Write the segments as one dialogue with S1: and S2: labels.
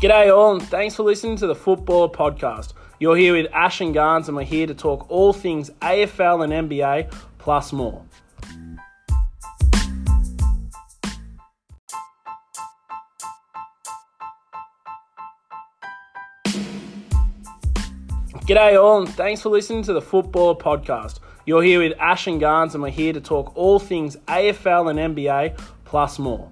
S1: G'day all, and thanks for listening to the Football Podcast. You're here with Ash and Garns, and we're here to talk all things AFL and NBA, plus more. G'day all, and thanks for listening to the Football Podcast. You're here with Ash and Garns, and we're here to talk all things AFL and NBA, plus more.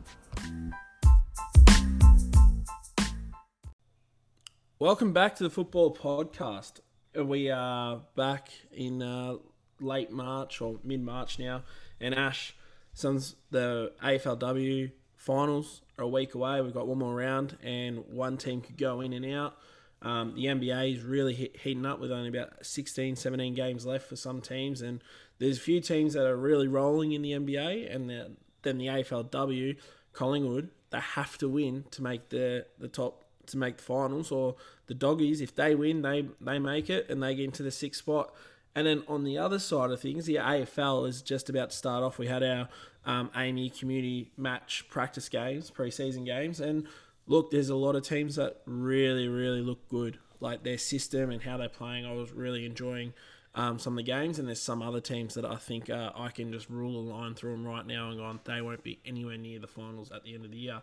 S1: Welcome back to the Football Podcast. We are back in uh, late March or mid March now, and Ash, since the AFLW finals are a week away, we've got one more round, and one team could go in and out. Um, the NBA is really he- heating up with only about 16, 17 games left for some teams, and there's a few teams that are really rolling in the NBA, and the, then the AFLW, Collingwood, they have to win to make the, the top to make the finals, or the doggies, if they win, they they make it and they get into the sixth spot. And then on the other side of things, the AFL is just about to start off. We had our um, community match practice games, preseason games, and look, there's a lot of teams that really, really look good. Like their system and how they're playing, I was really enjoying um, some of the games. And there's some other teams that I think uh, I can just rule a line through them right now and go on. They won't be anywhere near the finals at the end of the year.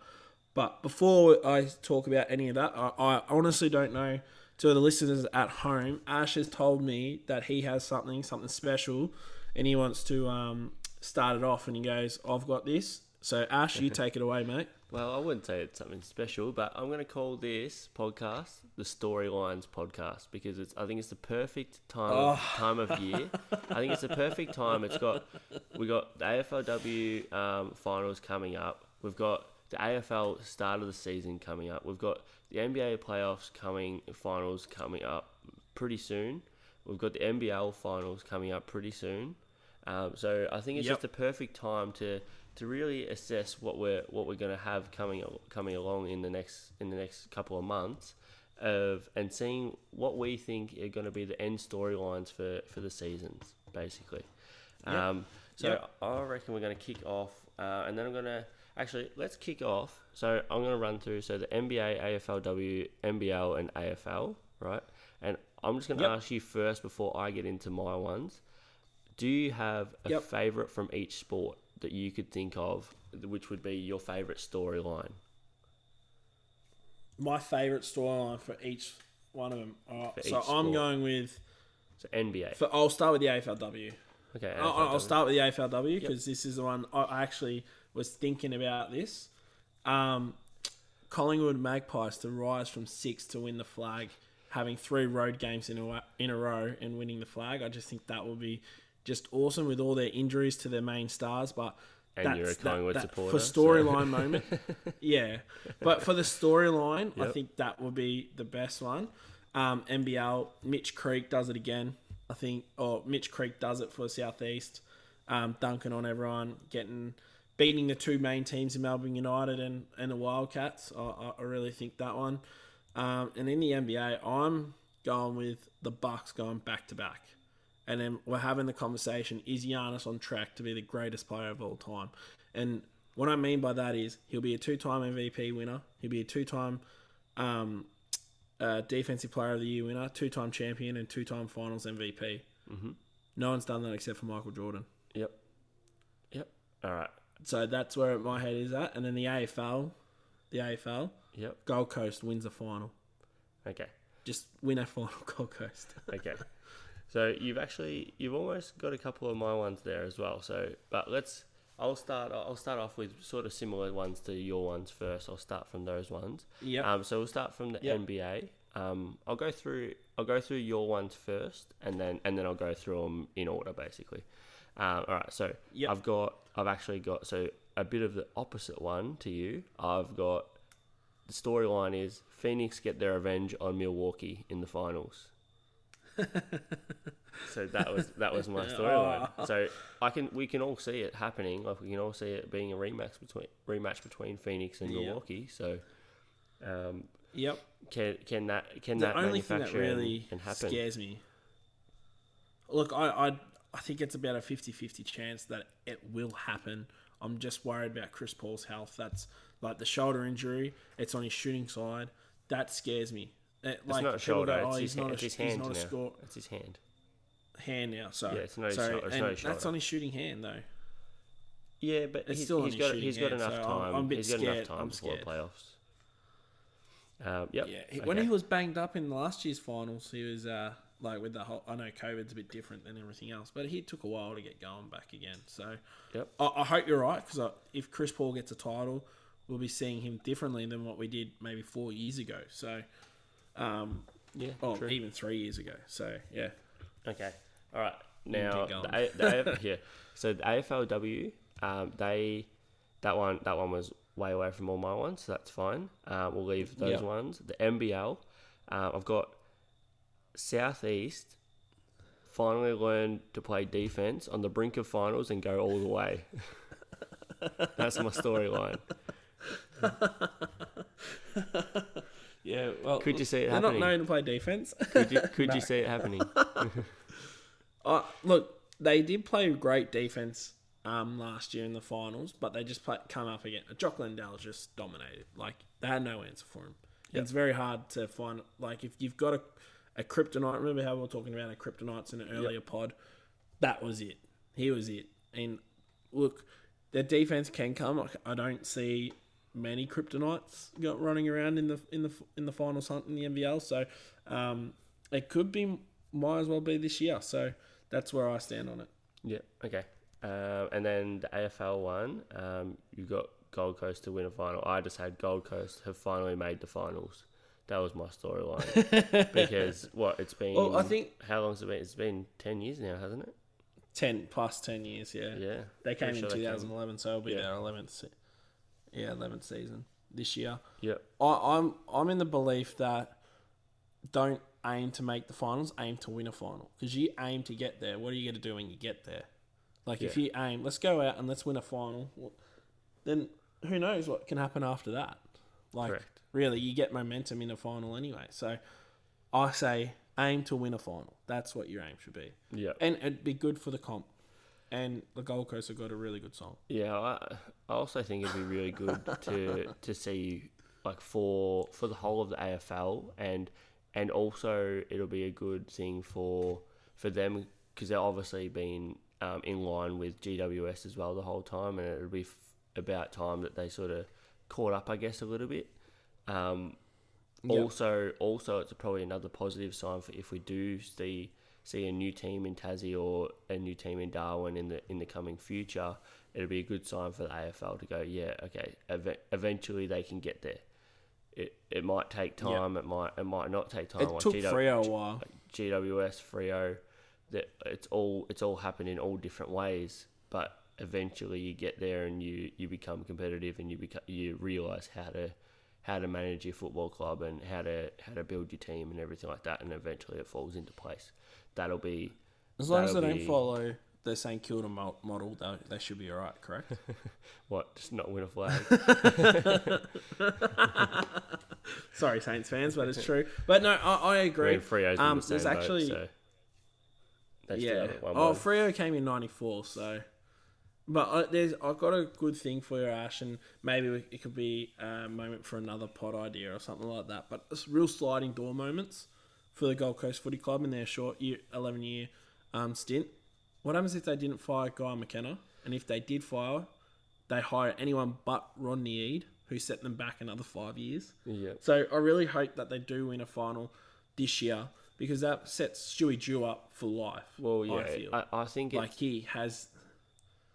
S1: But before I talk about any of that, I, I honestly don't know. To the listeners at home, Ash has told me that he has something, something special, and he wants to um, start it off. And he goes, "I've got this." So Ash, you take it away, mate.
S2: Well, I wouldn't say it's something special, but I'm going to call this podcast the Storylines Podcast because it's. I think it's the perfect time
S1: Oh.
S2: time of year. I think it's the perfect time. It's got we got the AFLW um, finals coming up. We've got the AFL start of the season coming up. We've got the NBA playoffs coming, finals coming up pretty soon. We've got the NBL finals coming up pretty soon. Um, so I think it's
S1: Yep.
S2: just the perfect time to to really assess what we're what we're going to have coming coming along in the next in the next couple of months of and seeing what we think are going to be the end storylines for for the seasons basically.
S1: Yep.
S2: Um, so
S1: Yep.
S2: I reckon we're going to kick off, uh, and then I'm going to actually let's kick off. So I'm going to run through so the NBA, AFLW, NBL, and AFL, right? And I'm just going to
S1: Yep.
S2: ask you first before I get into my ones. Do you have a
S1: Yep.
S2: favorite from each sport that you could think of, which would be your favorite storyline?
S1: My favourite storyline for each one of them. All right,
S2: For
S1: so I'm
S2: sport.
S1: going with.
S2: So NBA.
S1: For, I'll start with the AFLW.
S2: Okay.
S1: I'll, I'll start with the AFLW because this is the one I actually was thinking about this. Um, Collingwood Magpies to rise from six to win the flag, having three road games in a in a row and winning the flag. I just think that will be just awesome with all their injuries to their main stars, but.
S2: And you're a Collingwood
S1: that,
S2: supporter,
S1: For
S2: so-
S1: storyline moment, yeah. But for the storyline, I think that would be the best one. Um, NBL, Mitch Creek does it again. I think, or Mitch Creek does it for Southeast. Um, dunking on everyone, getting beating the two main teams in Melbourne United and, and the Wildcats. I, I, really think that one. Um, and in the NBA, I'm going with the Bucks going back to back. And then we're having the conversation: Is Giannis on track to be the greatest player of all time? And what I mean by that is he'll be a two-time MVP winner. He'll be a two-time um, uh, defensive player of the year winner, two-time champion, and two-time Finals MVP.
S2: Mm-hmm.
S1: No one's done that except for Michael Jordan.
S2: Yep. Yep. All right.
S1: So that's where my head is at. And then the AFL, the AFL,
S2: Yep.
S1: Gold Coast wins the final.
S2: Okay.
S1: Just win a final, Gold Coast.
S2: Okay. so you've actually you've almost got a couple of my ones there as well. So, but let's. I'll start. I'll start off with sort of similar ones to your ones first. I'll start from those ones.
S1: Yep.
S2: Um, so we'll start from the
S1: Yep.
S2: NBA. Um, I'll go through. I'll go through your ones first, and then and then I'll go through them in order, basically. Um, all right. So
S1: Yep.
S2: I've got. I've actually got. So a bit of the opposite one to you. I've got. The storyline is Phoenix get their revenge on Milwaukee in the finals. so that was that was my storyline. So I can we can all see it happening. Like we can all see it being a rematch between rematch between Phoenix and
S1: Yep.
S2: Milwaukee. So um,
S1: Yep.
S2: can can that can
S1: The
S2: that
S1: only thing that
S2: and-
S1: really
S2: and happen?
S1: scares me. Look, I, I I think it's about a 50-50 chance that it will happen. I'm just worried about Chris Paul's health. That's like the shoulder injury. It's on his shooting side. that scares me. Uh,
S2: It's
S1: like,
S2: not a shoulder.
S1: go,
S2: it's,
S1: oh,
S2: his,
S1: he's not
S2: hand,
S1: a,
S2: it's his
S1: he's
S2: hand
S1: not a
S2: now.
S1: score
S2: It's his hand.
S1: hand now. So
S2: Yeah, it's not his
S1: so,
S2: it's
S1: and
S2: not his
S1: that's on his shooting hand though.
S2: Yeah, but
S1: It's
S2: he's,
S1: still
S2: he's got he's got enough
S1: so I'm-
S2: time.
S1: I'm
S2: he's got
S1: scared.
S2: enough time
S1: I'm
S2: before the
S1: scared.
S2: playoffs. Um, yep.
S1: Yeah, when
S2: okay.
S1: he was banged up in last year's finals, he was uh, like with the whole. I know COVID's a bit different than everything else, but he took a while to get going back again. So,
S2: Yep.
S1: I, I hope you're right because if Chris Paul gets a title, we'll be seeing him differently than what we did maybe four years ago. So, um,
S2: yeah,
S1: or
S2: true.
S1: even three years ago. So, yeah,
S2: Okay. All right. Now, the. A, the yeah. So the AFLW, um, they that one that one was way away from all my ones, so that's fine. Uh, we'll leave those
S1: Yep.
S2: ones. The NBL, uh, I've got Southeast. Finally learn to play defense on the brink of finals and go all the way. that's my storyline.
S1: yeah. Well,
S2: Could you see it
S1: they're
S2: happening?
S1: not known to play defense.
S2: Could you could you see it happening?
S1: Uh, look, they did play great defense um, last year in the finals, but they just play, come up again. Jock Landale just dominated. Like they had no answer for him.
S2: Yep.
S1: It's very hard to find. Like if you've got a, a kryptonite, remember how we were talking about a kryptonites in an earlier pod? That was it. He was it. And look, their defense can come. I don't see many kryptonites got running around in the in the in the finals hunt in the NBL. So um, it could be, might as well be this year. So that's where I stand on it.
S2: Yeah. Okay. Um, and then the AFL one, um, you got Gold Coast to win a final. I just had Gold Coast have finally made the finals. That was my storyline because what it's been.
S1: Well, I think-
S2: how long's it been? It's been ten years now, hasn't it?
S1: Ten plus ten years. Yeah,
S2: Yeah.
S1: they came in
S2: sure they came-
S1: 2011, so it'll be
S2: Yeah.
S1: their 11th. Se- yeah, 11th season this year.
S2: Yeah,
S1: I, I'm I'm in the belief that don't aim to make the finals, aim to win a final. Because you aim to get there. What are you going to do when you get there? Like if you aim, let's go out and let's win a final. Then who knows what can happen after that? Like
S2: Correct.
S1: really, you get momentum in a final anyway. So I say aim to win a final. That's what your aim should be,
S2: Yep.
S1: and it'd be good for the comp. And the Gold Coast have got a really good song.
S2: Yeah, I, I also think it'd be really good to to see like for for the whole of the AFL and and also it'll be a good thing for for them because they're obviously been um, in line with GWS as well the whole time, and it'll be f- about time that they sort of caught up, I guess, a little bit. Um,
S1: Yep.
S2: Also, also, it's probably another positive sign for if we do see see a new team in Tassie or a new team in Darwin in the in the coming future. It'll be a good sign for the AFL to go, yeah, okay. Ev- eventually, they can get there. It it might take time. It might it might not take time.
S1: It
S2: like
S1: took
S2: GW
S1: Freo a while.
S2: GWS, Freo, that it's all it's all happened in all different ways. But eventually, you get there and you, you become competitive and you become you realize how to how to manage your football club and how to how to build your team and everything like that. And eventually, it falls into place. That'll be
S1: As long as they
S2: that'll
S1: don't
S2: be-
S1: follow the St Kilda mo- model, they, they should be alright, correct?
S2: what just not win a flag.
S1: Sorry, Saints fans, but it's true. But no, I, I
S2: I
S1: agree.
S2: mean, Freo's
S1: Um,
S2: the
S1: there's
S2: boat,
S1: actually-
S2: so
S1: yeah.
S2: won
S1: Oh. Freo came in '94, so. But I, there's, I've got a good thing for you, Ash, and maybe we- it could be a moment for another pod idea or something like that. But it's real sliding door moments for the Gold Coast Footy Club in their short year, 11 year um, stint. What happens if they didn't fire Guy McKenna? And if they did fire, they hire anyone but Rodney Eade, who set them back another five years.
S2: yeah.
S1: So I really hope that they do win a final this year because that sets Stewie Dew up for life.
S2: Well,
S1: I
S2: yeah.
S1: feel
S2: I, I think
S1: like he has.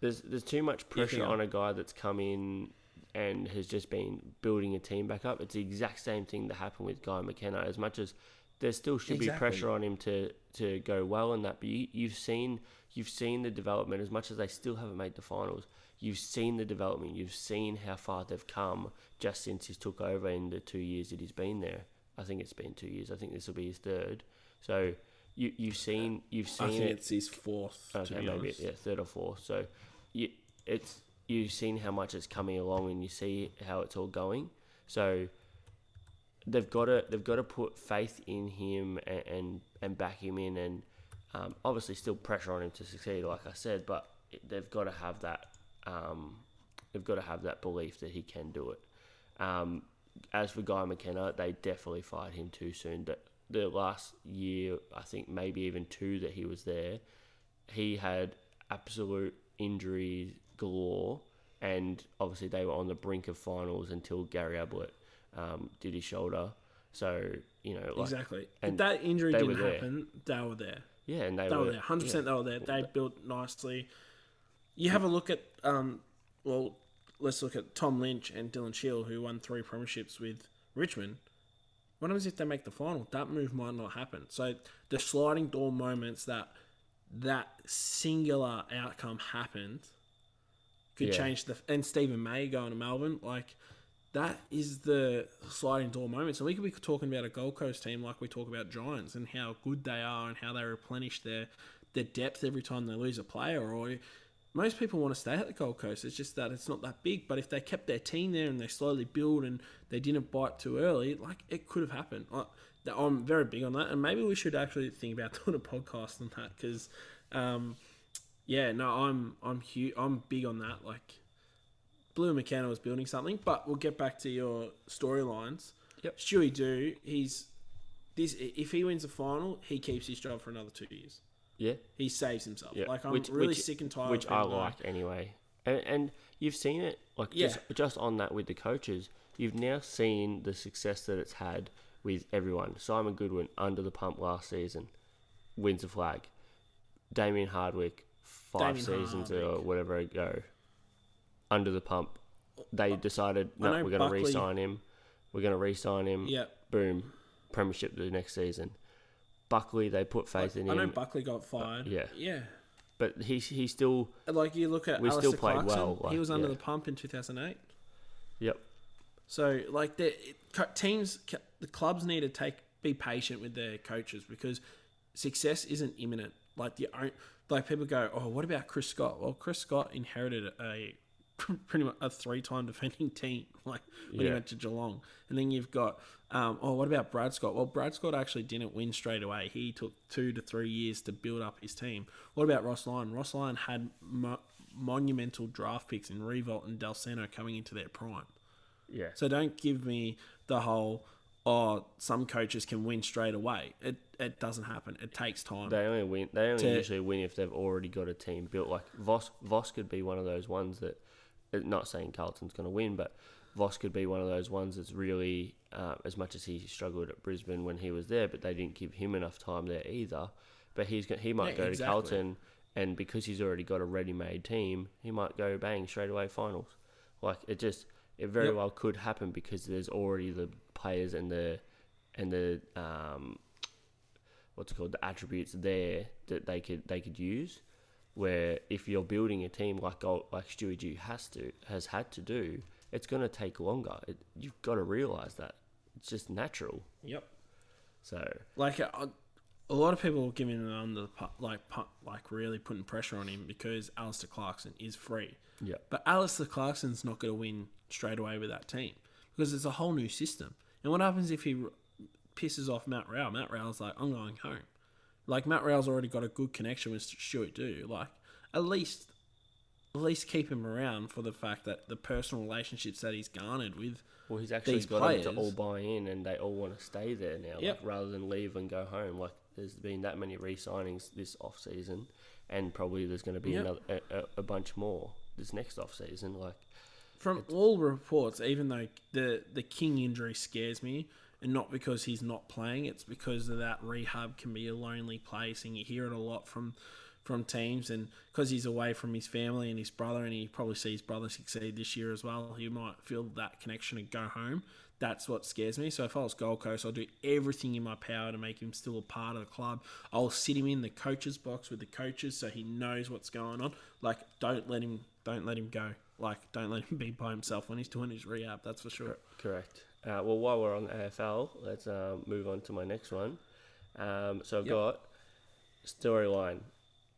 S2: There's there's too much pressure on a guy that's come in and has just been building a team back up. It's the exact same thing that happened with Guy McKenna. As much as there still should be pressure on him to, to go well in that, but you, you've seen you've seen the development. As much as they still haven't made the finals, you've seen the development. You've seen how far they've come just since he's took over in the two years that he's been there. I think it's been two years. I think this will be his third. So you you've seen you've seen
S1: I think
S2: it
S1: it's his fourth.
S2: Okay,
S1: be
S2: maybe
S1: honest.
S2: yeah, third or fourth. So you it's you've seen how much it's coming along, and you see how it's all going. So they've got to they've got to put faith in him and and, and back him in, and um, obviously still pressure on him to succeed, like I said. But they've got to have that um, they've got to have that belief that he can do it. Um, as for Guy McKenna, they definitely fired him too soon. The, the last year, I think maybe even two that he was there, he had absolute injuries galore, and obviously they were on the brink of finals until Gary Ablett um, did his shoulder. So you know, like,
S1: exactly. If that injury didn't
S2: there.
S1: happen, they were there.
S2: yeah, and they,
S1: They
S2: were,
S1: were there. Hundred percent, they were there. They built nicely. You have a look at um, well, let's look at Tom Lynch and Dylan Shiel, who won three premierships with Richmond. What happens if they make the final? That move might not happen. So the sliding door moments that that singular outcome happened could
S2: Yeah.
S1: change the and Steven May going to Melbourne like that is the sliding door moment. So we could be talking about a Gold Coast team like we talk about Giants and how good they are and how they replenish their their depth every time they lose a player or most people want to stay at the Gold Coast. It's just that it's not that big. But if they kept their team there and they slowly build and they didn't bite too early, like it could have happened. That- I'm very big on that, and maybe we should actually think about doing a podcast on that because, um, yeah, no, I'm I'm huge. I'm big on that. Like, Blue McKenna was building something, but we'll get back to your storylines.
S2: Yep.
S1: Stewie Dew, he's this. If he wins the final, he keeps his job for another two years.
S2: Yeah,
S1: He saves himself.
S2: Yeah,
S1: Like I'm
S2: which-
S1: really
S2: which-
S1: sick and tired.
S2: which
S1: of
S2: I
S1: going,
S2: like anyway. And, and you've seen it, like just just on that with the coaches. You've now seen the success that it's had with everyone. Simon Goodwin under the pump last season, wins the flag. Damien Hardwick, five
S1: Damien
S2: seasons or whatever ago, under the pump. They decided, no, we're going to re-sign him. We're going to re-sign him.
S1: Yeah.
S2: Boom, premiership the next season. Buckley, they put faith in him.
S1: I know Buckley got fired.
S2: yeah.
S1: Yeah.
S2: but he he still,
S1: Like you look at
S2: We
S1: Alastair
S2: still played
S1: Clarkson,
S2: well, like,
S1: he was under
S2: yeah.
S1: the pump in 2008.
S2: yep,
S1: So like the teams, the clubs need to take be patient with their coaches because success isn't imminent. Like the like people go, oh, what about Chris Scott? Well, Chris Scott inherited a pretty much a three-time defending team, like when he went to Geelong, and then you've got, um, oh, what about Brad Scott? Well, Brad Scott actually didn't win straight away. He took two to three years to build up his team. What about Ross Lyon? Ross Lyon had mo- monumental draft picks in Riewoldt and Dal Santo coming into their prime.
S2: yeah.
S1: So don't give me the whole oh some coaches can win straight away. It it doesn't happen. It takes time.
S2: They only win. They only
S1: To-
S2: usually win if they've already got a team built. Like Voss, Voss could be one of those ones that. Not saying Carlton's going to win, but Voss could be one of those ones that's really, uh, as much as he struggled at Brisbane when he was there, but they didn't give him enough time there either. But he's he might
S1: Yeah,
S2: go
S1: exactly.
S2: to Carlton, and because he's already got a ready-made team, he might go bang straight away finals. Like it just, it very
S1: Yep.
S2: well could happen because there's already the players and the and the um, what's called the attributes there that they could they could use. Where if you're building a team like like Stewie G has to has had to do, it's going to take longer. It, you've got to realize that it's just natural.
S1: Yep.
S2: So
S1: Like a, a lot of people are giving him under the like like really putting pressure on him because Alastair Clarkson is free.
S2: yeah,
S1: But Alastair Clarkson's not going to win straight away with that team because it's a whole new system. And what happens if he pisses off Matt Rao? Matt Rao's like, I'm going home. Like Matt Rao's already got a good connection with Stuart Dew. Like at least, at least keep him around for the fact that the personal relationships that he's garnered with.
S2: well he's actually
S1: These
S2: got them to all buy in and they all want to stay there now,
S1: Yep.
S2: like, rather than leave and go home. Like there's been that many re-signings this off season, and probably there's going to be
S1: Yep.
S2: another a, a bunch more this next off season. Like
S1: From all reports, even though the the King injury scares me, and not because he's not playing, it's because of that rehab can be a lonely place, and you hear it a lot from from teams, and because he's away from his family and his brother, and he probably sees his brother succeed this year as well, he might feel that connection and go home. That's what scares me. So if I was Gold Coast, I'll do everything in my power to make him still a part of the club. I'll sit him in the coaches box with the coaches so he knows what's going on. Like don't let him don't let him go. Like don't let him be by himself when he's doing his rehab. That's for sure.
S2: Correct. Uh, well, while we're on AFL, let's um, move on to my next one. Um, so I've
S1: Yep.
S2: got storyline.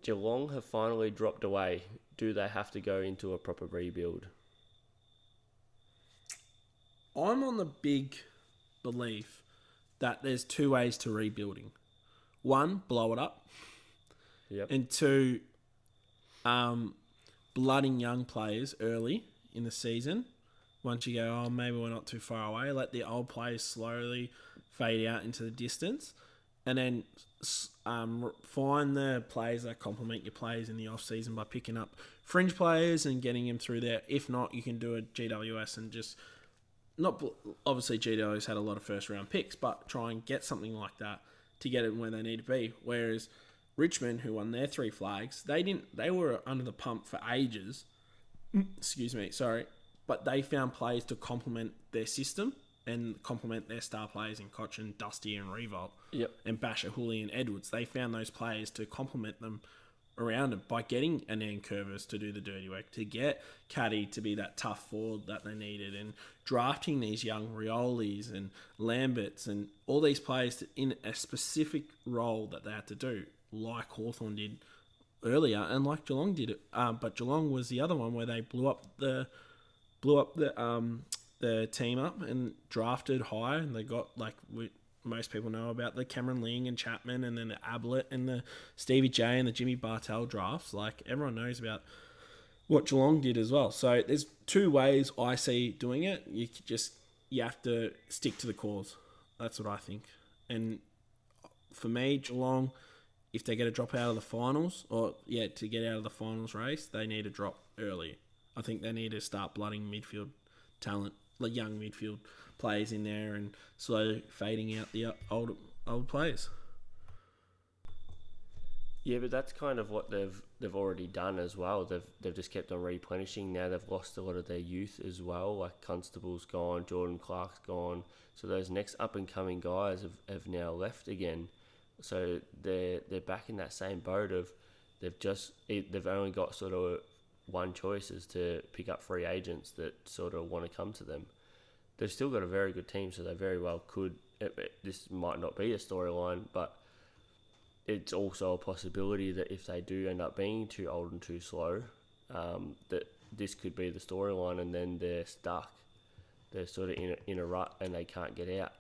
S2: Geelong have finally dropped away. Do they have to go into a proper rebuild?
S1: I'm on the big belief that there's two ways to rebuilding. One, blow it up,
S2: Yep.
S1: and two, um, blooding young players early in the season once you go, oh, maybe we're not too far away, let the old players slowly fade out into the distance, and then um, find the players that complement your players in the off season by picking up fringe players and getting them through there. If not, you can do a GWS and just not obviously GWS had a lot of first round picks, but try and get something like that to get it where they need to be. Whereas Richmond, who won their three flags, they didn't. They were under the pump for ages. Excuse me, sorry, but they found players to complement their system and complement their star players in Cotchin, Dusty, and Riewoldt.
S2: Yep.
S1: And Bachar, Houli, and Edwards. They found those players to complement them around them by getting Anan Curvis to do the dirty work, to get Caddy to be that tough forward that they needed, and drafting these young Riolis and Lamberts and all these players in a specific role that they had to do, like Hawthorn did earlier and like Geelong did it. Um, but Geelong was the other one where they blew up the blew up the um, the team up and drafted high, and they got like we, most people know about the Cameron Ling and Chapman, and then the Ablett and the Stevie J and the Jimmy Bartel drafts. Like everyone knows about what Geelong did as well. So there's two ways I see doing it. You just you have to stick to the cause. That's what I think. And for me, Geelong, if they're going to drop out of the finals, or yeah, to get out of the finals race, they need to drop early. I think they need to start blooding midfield talent, like young midfield players in there, and slow fading out the old old players.
S2: Yeah, but that's kind of what they've they've already done as well. They've they've just kept on replenishing. Now they've lost a lot of their youth as well. Like Constable's gone, Jordan Clark's gone. So those next up and coming guys have, have now left again. So they're they're back in that same boat of they've just they've only got sort of one choice is to pick up free agents that sort of want to come to them. They've still got a very good team, so they very well could. It, it- this might not be a storyline, but it's also a possibility that if they do end up being too old and too slow, um, that this could be the storyline, and then they're stuck. They're sort of in a, in a rut and they can't get out.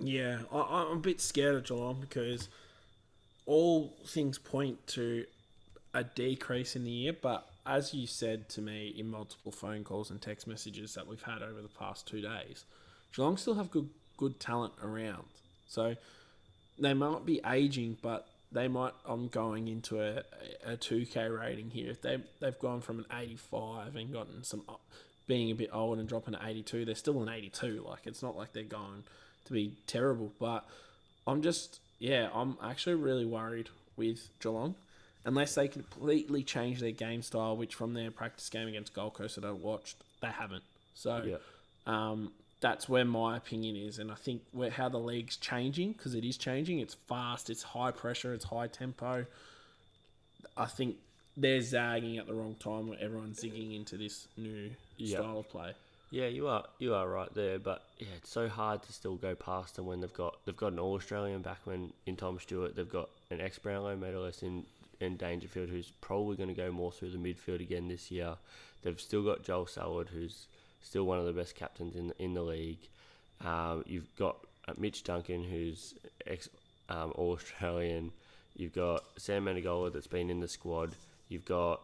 S1: Yeah, I, I'm a bit scared of Geelong because all things point to a decrease in the year. But as you said to me in multiple phone calls and text messages that we've had over the past two days, Geelong still have good good talent around. So they might be aging, but they might. I'm going into a a two K rating here. If they they've gone from an 85 and gotten some being a bit old and dropping to 82, they're still an 82. Like it's not like they're going to be terrible. But I'm just yeah, I'm actually really worried with Geelong. Unless they completely change their game style, which from their practice game against Gold Coast that I watched, they haven't. So
S2: Yeah.
S1: um, that's where my opinion is, and I think where how the league's changing because it is changing. It's fast, it's high pressure, it's high tempo. I think they're zagging at the wrong time where everyone's zigging into this new
S2: Yeah.
S1: style of play.
S2: Yeah, you are you are right there, but yeah, it's so hard to still go past them when they've got they've got an All Australian backman in Tom Stewart, they've got an ex Brownlow medalist in in Dangerfield who's probably going to go more through the midfield again this year. They've still got Joel Selwood who's still one of the best captains in in the league. Um, you've got uh, Mitch Duncan who's ex um, All Australian. You've got Sam Menegola that's been in the squad. You've got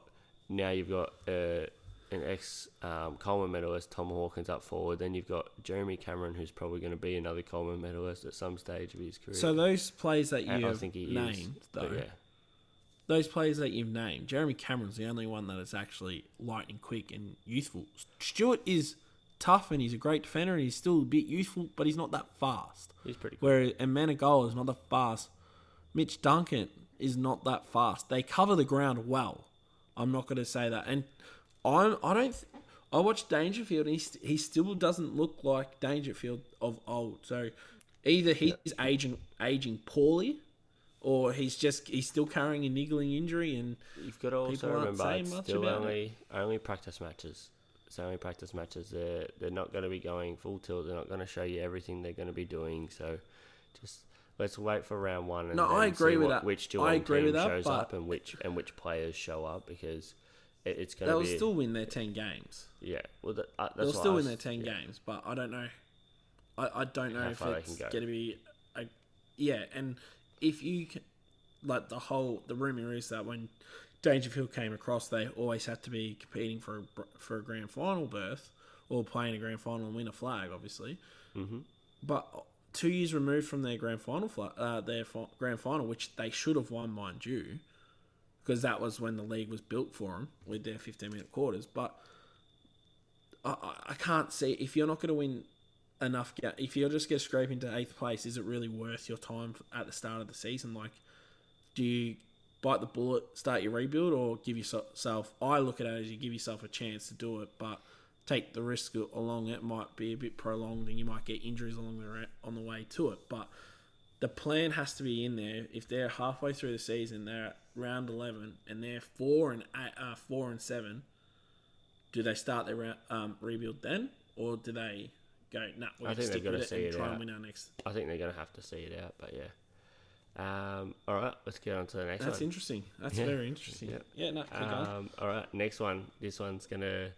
S2: now you've got uh, an ex um, Coleman medalist, Tom Hawkins, up forward. Then you've got Jeremy Cameron, who's probably going to be another Coleman medalist at some stage of his career.
S1: So those players that you have named,
S2: is.
S1: though,
S2: yeah,
S1: those players that you've named, Jeremy Cameron's the only one that is actually lightning quick and youthful. Stewart is tough and he's a great defender and he's still a bit youthful, but he's not that fast.
S2: he's pretty.
S1: Whereas and Menegola is not that fast. Mitch Duncan is not that fast. They cover the ground well. I'm not going to say that. And I'm I don't. Th- I watched Dangerfield and he, st- he still doesn't look like Dangerfield of old. So either he's aging aging poorly, or he's just he's still carrying a niggling injury and
S2: You've got to also remember it's still
S1: about it.
S2: only only practice matches. It's only practice matches. They're they're not going to be going full tilt. They're not going to show you everything they're going to be doing. So just let's wait for round one and
S1: No, I agree
S2: see
S1: with
S2: what,
S1: that.
S2: which
S1: I agree
S2: team
S1: with that,
S2: shows
S1: but-
S2: up and which and which players show up because it, it's going to
S1: they'll
S2: be
S1: still win their ten games.
S2: yeah. Well, that, uh, that's
S1: They'll still
S2: I
S1: win their ten
S2: yeah.
S1: games, but I don't know. I, I don't know
S2: How
S1: if it's
S2: go.
S1: going to be a yeah. And if you can, like the whole the rumor is that when Dangerfield came across, they always had to be competing for a, for a grand final berth or playing a grand final and win a flag, obviously.
S2: Mm-hmm.
S1: But two years removed from their grand final, uh, their fi- grand final, which they should have won, mind you, because that was when the league was built for them with their 15 minute quarters. But I, I- can't see if you're not going to win enough. If you're just going to scrape into eighth place, is it really worth your time at the start of the season? Like, do you bite the bullet, start your rebuild, or give yourself? I look at it as you give yourself a chance to do it, but take the risk along. It might be a bit prolonged, and you might get injuries along the on the way to it. But the plan has to be in there. If they're halfway through the season, they're at round eleven, and they're four and eight, uh, four and seven. Do they start their round, um, rebuild then, or do they go? Nah, we're
S2: I
S1: going to
S2: think
S1: stick
S2: gotta
S1: with it
S2: see it
S1: try
S2: out.
S1: and win our next.
S2: I think they're going to have to see it out, but yeah. Um, all right, let's get on to the next
S1: That's
S2: one.
S1: That's interesting. That's
S2: Yeah.
S1: very interesting.
S2: Yeah.
S1: Yeah, no.
S2: Um, all right, next one. This one's gonna.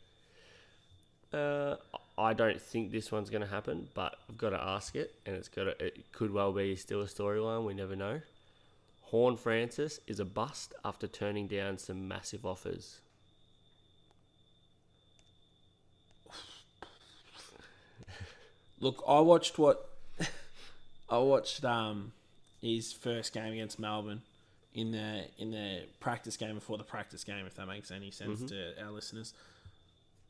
S2: Uh, I don't think this one's gonna happen, but I've got to ask it, and it's got to, it could well be still a storyline. We never know. Horne-Francis is a bust after turning down some massive offers.
S1: Look, I watched what I watched um his first game against Melbourne in the in the practice game before the practice game, if that makes any sense to our listeners.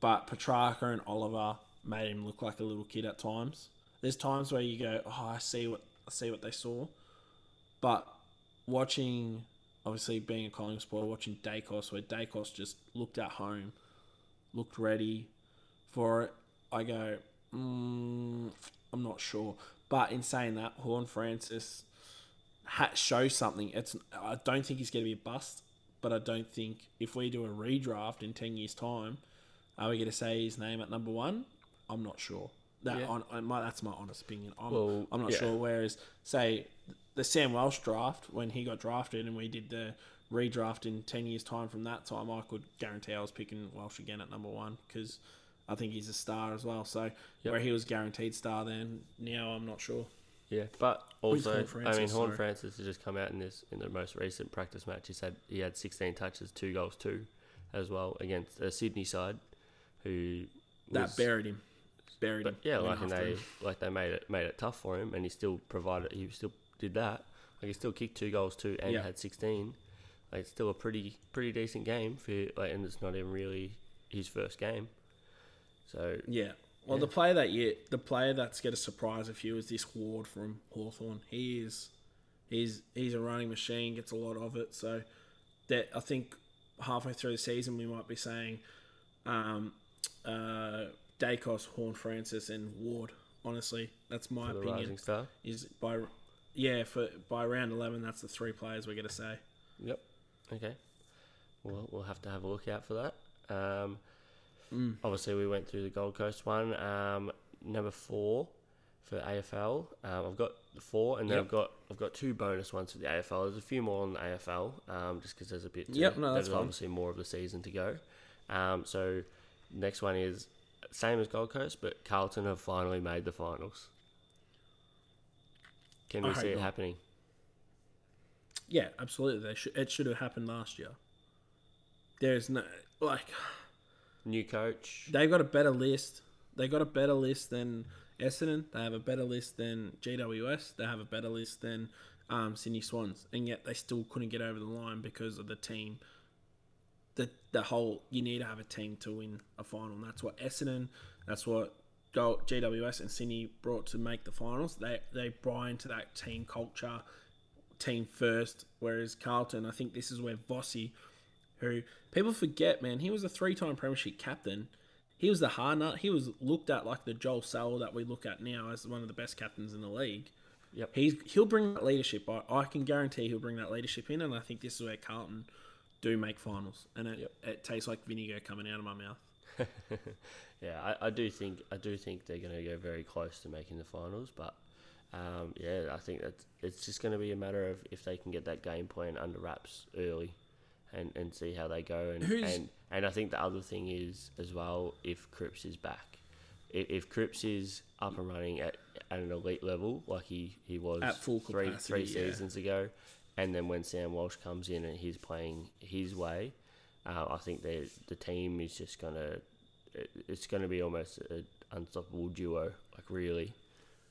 S1: But Petracca and Oliver made him look like a little kid at times. There's times where you go, "Oh, I see what I see what they saw," but watching, obviously being a Collingwood supporter, watching Daicos, where Daicos just looked at home, looked ready for it. I go, mm, I'm not sure. But in saying that, Horne-Francis shows something. It's I don't think he's going to be a bust, but I don't think if we do a redraft in ten years' time, are we going to say his name at number one? I'm not sure. That
S2: Yeah.
S1: on, on uh, my, that's my honest opinion. I'm,
S2: Well,
S1: I'm not
S2: yeah.
S1: sure. Whereas, say the Sam Walsh draft when he got drafted and we did the redraft in ten years' time from that time, I could guarantee I was picking Walsh again at number one because I think he's a star as well. So
S2: Yep.
S1: where he was guaranteed star then, now I'm not sure.
S2: Yeah, but also,
S1: Horn
S2: I mean, Horn
S1: sorry.
S2: Francis has just come out in this in the most recent practice match. He said he had 16 touches, two goals, two, as well against a Sydney side, who
S1: That
S2: was-
S1: buried him. Buried
S2: But
S1: him.
S2: yeah, like and they
S1: him.
S2: like they made it made it tough for him, and he still provided. He still did that. Like he still kicked two goals too, and
S1: Yeah.
S2: had 16. Like it's still a pretty pretty decent game for like, and it's not even really his first game. So
S1: Yeah. Well,
S2: Yeah.
S1: the player that year, the player that's going to surprise a few is this Ward from Hawthorn. He is, he's he's a running machine, gets a lot of it. So that I think halfway through the season we might be saying, um, uh, Daicos, Horn, Francis, and Ward. Honestly, that's my opinion.
S2: rising star.
S1: Is by, yeah, for by round eleven, that's the three players we're to say.
S2: Yep. Okay. Well, we'll have to have a look out for that. Um,
S1: Mm.
S2: Obviously, we went through the Gold Coast one. Um, number four for AFL. Um, I've got the four, and then
S1: Yep.
S2: I've got I've got two bonus ones for the AFL. There's a few more on the AFL, um, just because there's a bit. To,
S1: Yep, no, that's
S2: there's
S1: fine.
S2: obviously more of the season to go. Um, so next one is same as Gold Coast, but Carlton have finally made the finals. Can we
S1: I
S2: see it
S1: not.
S2: happening?
S1: Yeah, absolutely. They should. It should have happened last year. There's no like.
S2: New coach.
S1: They've got a better list. They got a better list than Essendon. They have a better list than GWS. They have a better list than um, Sydney Swans, and yet they still couldn't get over the line because of the team. The the whole you need to have a team to win a final. And that's what Essendon. That's what GWS and Sydney brought to make the finals. They they buy into that team culture, team first. Whereas Carlton, I think this is where Vossi who people forget, man, he was a three-time premiership captain. He was the hard nut. He was looked at like the Joel Sell that we look at now as one of the best captains in the league.
S2: Yep.
S1: He's he'll bring that leadership. I, I can guarantee he'll bring that leadership in, and I think this is where Carlton do make finals, and it,
S2: Yep.
S1: it tastes like vinegar coming out of my mouth.
S2: Yeah, I, I do think I do think they're going to go very close to making the finals, but um, yeah, I think that it's just going to be a matter of if they can get that game plan under wraps early, and, and see how they go. And, and and I think the other thing is as well if Cripps is back, if, if Cripps is up and running at, at an elite level like he, he was
S1: At full
S2: three three
S1: yeah.
S2: seasons ago, and then when Sam Walsh comes in and he's playing his way, uh, I think the the team is just gonna it's gonna be almost an unstoppable duo. Like really,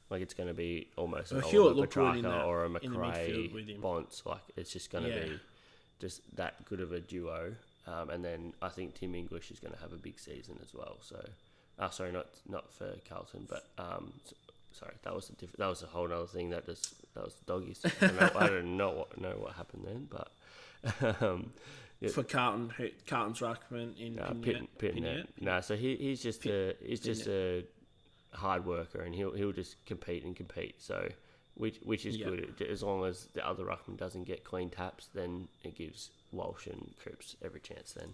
S2: like it's gonna be almost
S1: Well, Hewitt
S2: Oliver
S1: looked good in
S2: Petracca
S1: that-
S2: or a McRae. Bonts. Like it's just gonna
S1: Yeah.
S2: be just that good of a duo. Um, and then I think Tim English is going to have a big season as well. So, uh, sorry, not not for Carlton, but um, sorry, that was a diff- that was a whole other thing. That just that was doggies. I don't know, I don't know what know what happened then, but um, Yeah.
S1: For Carlton, who, Carlton's ruckman in
S2: no,
S1: Pignett-
S2: Pit, Pitnet.
S1: Pignett.
S2: No, so he, he's just a he's just a hard worker, and he'll he'll just compete and compete. So. Which, which is
S1: Yeah.
S2: good as long as the other ruckman doesn't get clean taps, then it gives Walsh and Cripps every chance. Then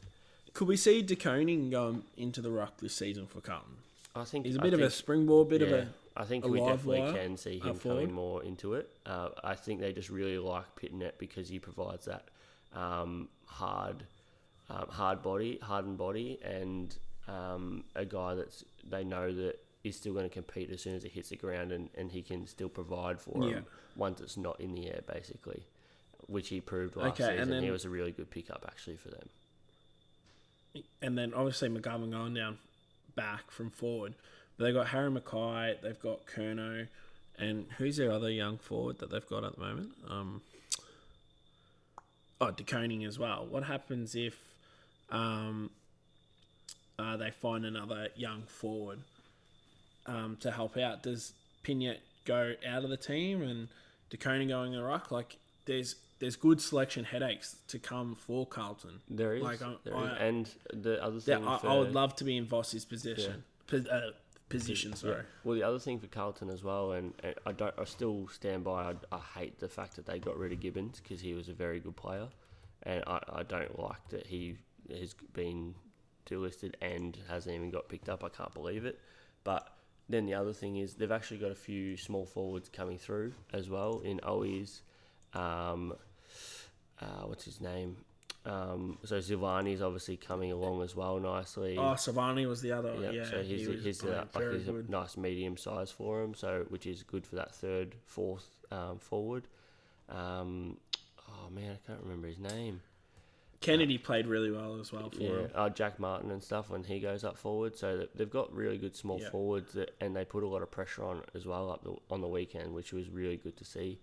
S1: Could we see De Koning going into the ruck this season for Carlton?
S2: I think
S1: He's a bit of a
S2: think-
S1: springboard, bit of a
S2: I think
S1: a
S2: we definitely
S1: wire
S2: can see him coming more into it. Uh, I think they just really like Pitnet because he provides that um, hard, um, hard body, hardened body, and um, a guy that's they know that is still going to compete as soon as it hits the ground, and, and he can still provide for
S1: Yeah.
S2: them once it's not in the air, basically, which he proved last
S1: Okay, and
S2: season. he was a really good pickup actually for them.
S1: and then obviously McGovern going down back from forward. But they've got Harry McKay, they've got Curnow, and who's their other young forward that they've got at the moment? Um, oh, De Koning as well. What happens if um, uh, they find another young forward um, to help out? Does Pignett go out of the team and De Koning going in the ruck? Like, there's there's good selection headaches to come for Carlton.
S2: There is,
S1: Like, I-
S2: there is.
S1: I-
S2: and the other
S1: Yeah,
S2: thing
S1: I,
S2: for,
S1: I would love to be in Voss's position. Pos- uh, position,
S2: Yeah.
S1: sorry.
S2: Well, the other thing for Carlton as well, and, and I don't, I still stand by. I, I hate the fact that they got rid of Gibbons because he was a very good player, and I, I don't like that he has been delisted and hasn't even got picked up. I can't believe it. But then the other thing is they've actually got a few small forwards coming through as well in Owies. Um, uh, what's his name? Um, so Silvagni's obviously coming along as well nicely.
S1: Oh, Savani was the other.
S2: Yeah,
S1: Yeah,
S2: so he's
S1: he
S2: he's
S1: playing
S2: a, like he's a nice medium size for him, so which is good for that third, fourth um, forward. Um, oh man, I can't remember his name.
S1: Kennedy played really well as well for
S2: Yeah,
S1: him.
S2: uh, Jack Martin and stuff when he goes up forward. So they've got really good small forwards, that, and they put a lot of pressure on as well up the, on the weekend, which was really good to see.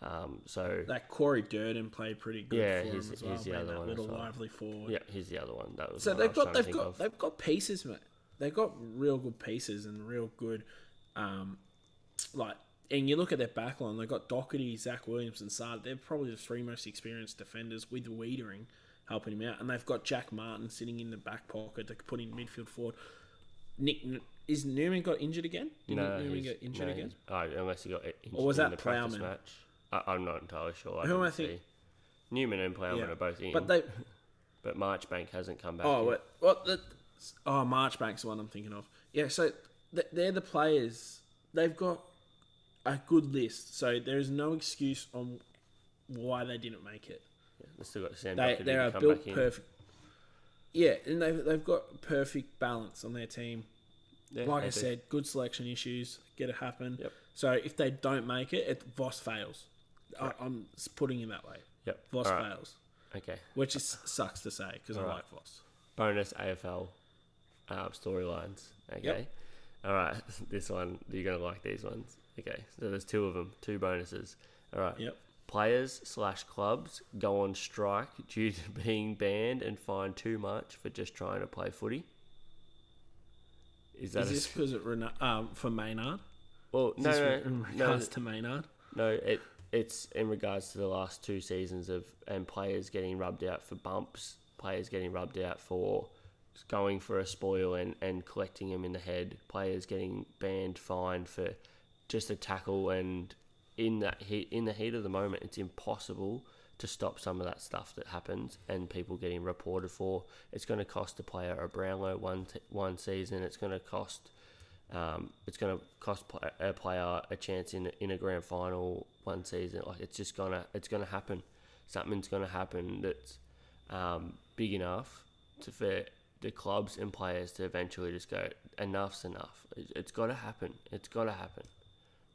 S2: Um, so
S1: That Corey Durdin played pretty good
S2: Yeah,
S1: for
S2: he's-
S1: him as
S2: he's
S1: well.
S2: the other
S1: that
S2: one as
S1: little
S2: well.
S1: lively forward.
S2: yeah, he's the other one. That was
S1: So
S2: the
S1: they've got they've got
S2: of.
S1: they've got pieces, mate. They've got real good pieces and real good, um, like. And you look at their backline. They've got Doherty, Zach Williams, and Saad. They're probably the three most experienced defenders with Weitering helping him out. And they've got Jack Martin sitting in the back pocket to put in midfield forward. Nick is Newman got injured again? Did
S2: No,
S1: Newman get injured
S2: no,
S1: again?
S2: Oh, unless he got injured
S1: Or was
S2: in the practice
S1: Plowman?
S2: match. I, I'm not entirely sure. I
S1: Who am I think-
S2: see. Newman and Plowman
S1: Yeah.
S2: are both in,
S1: But
S2: but,
S1: they
S2: Marchbank hasn't come back.
S1: Oh,
S2: yet.
S1: what? What? The, oh, Marchbank's the one I'm thinking of. Yeah, so th- they're the players. They've got a good list, so there is no excuse on why they didn't make it.
S2: Yeah, they've still got Sam
S1: They they
S2: to
S1: are
S2: come
S1: built
S2: back in.
S1: perfect. Yeah, and they've they've got perfect balance on their team.
S2: Yeah,
S1: Like
S2: they
S1: I
S2: do.
S1: said, good selection issues get it happen.
S2: Yep.
S1: So if they don't make it, it Voss fails. I, I'm putting it that way.
S2: Yep.
S1: Voss
S2: right.
S1: fails,
S2: Okay.
S1: which is sucks to say because I
S2: right.
S1: like Voss.
S2: Bonus AFL uh, storylines. Okay.
S1: Yep.
S2: All right. This one you're gonna like these ones. Okay. So there's two of them. Two bonuses. All right.
S1: Yep.
S2: Players slash clubs go on strike due to being banned and fined too much for just trying to play footy. Is that
S1: Is this because it Rena- um, for Maynard?
S2: well?
S1: Is
S2: No,
S1: this
S2: no, no,
S1: regards to Maynard?
S2: No, it it's in regards to the last two seasons of and players getting rubbed out for bumps, players getting rubbed out for going for a spoil and, and collecting them in the head, players getting banned, fined for just a tackle and in that heat in the heat of the moment it's impossible to stop some of that stuff that happens and people getting reported for. It's going to cost a player a Brownlow one t- one season. It's going to cost um, it's going to cost a player a chance in in a grand final one season. Like it's just gonna it's gonna happen. Something's gonna happen that's um, big enough to for the clubs and players to eventually just go enough's enough. It, it's got to happen. It's got to happen.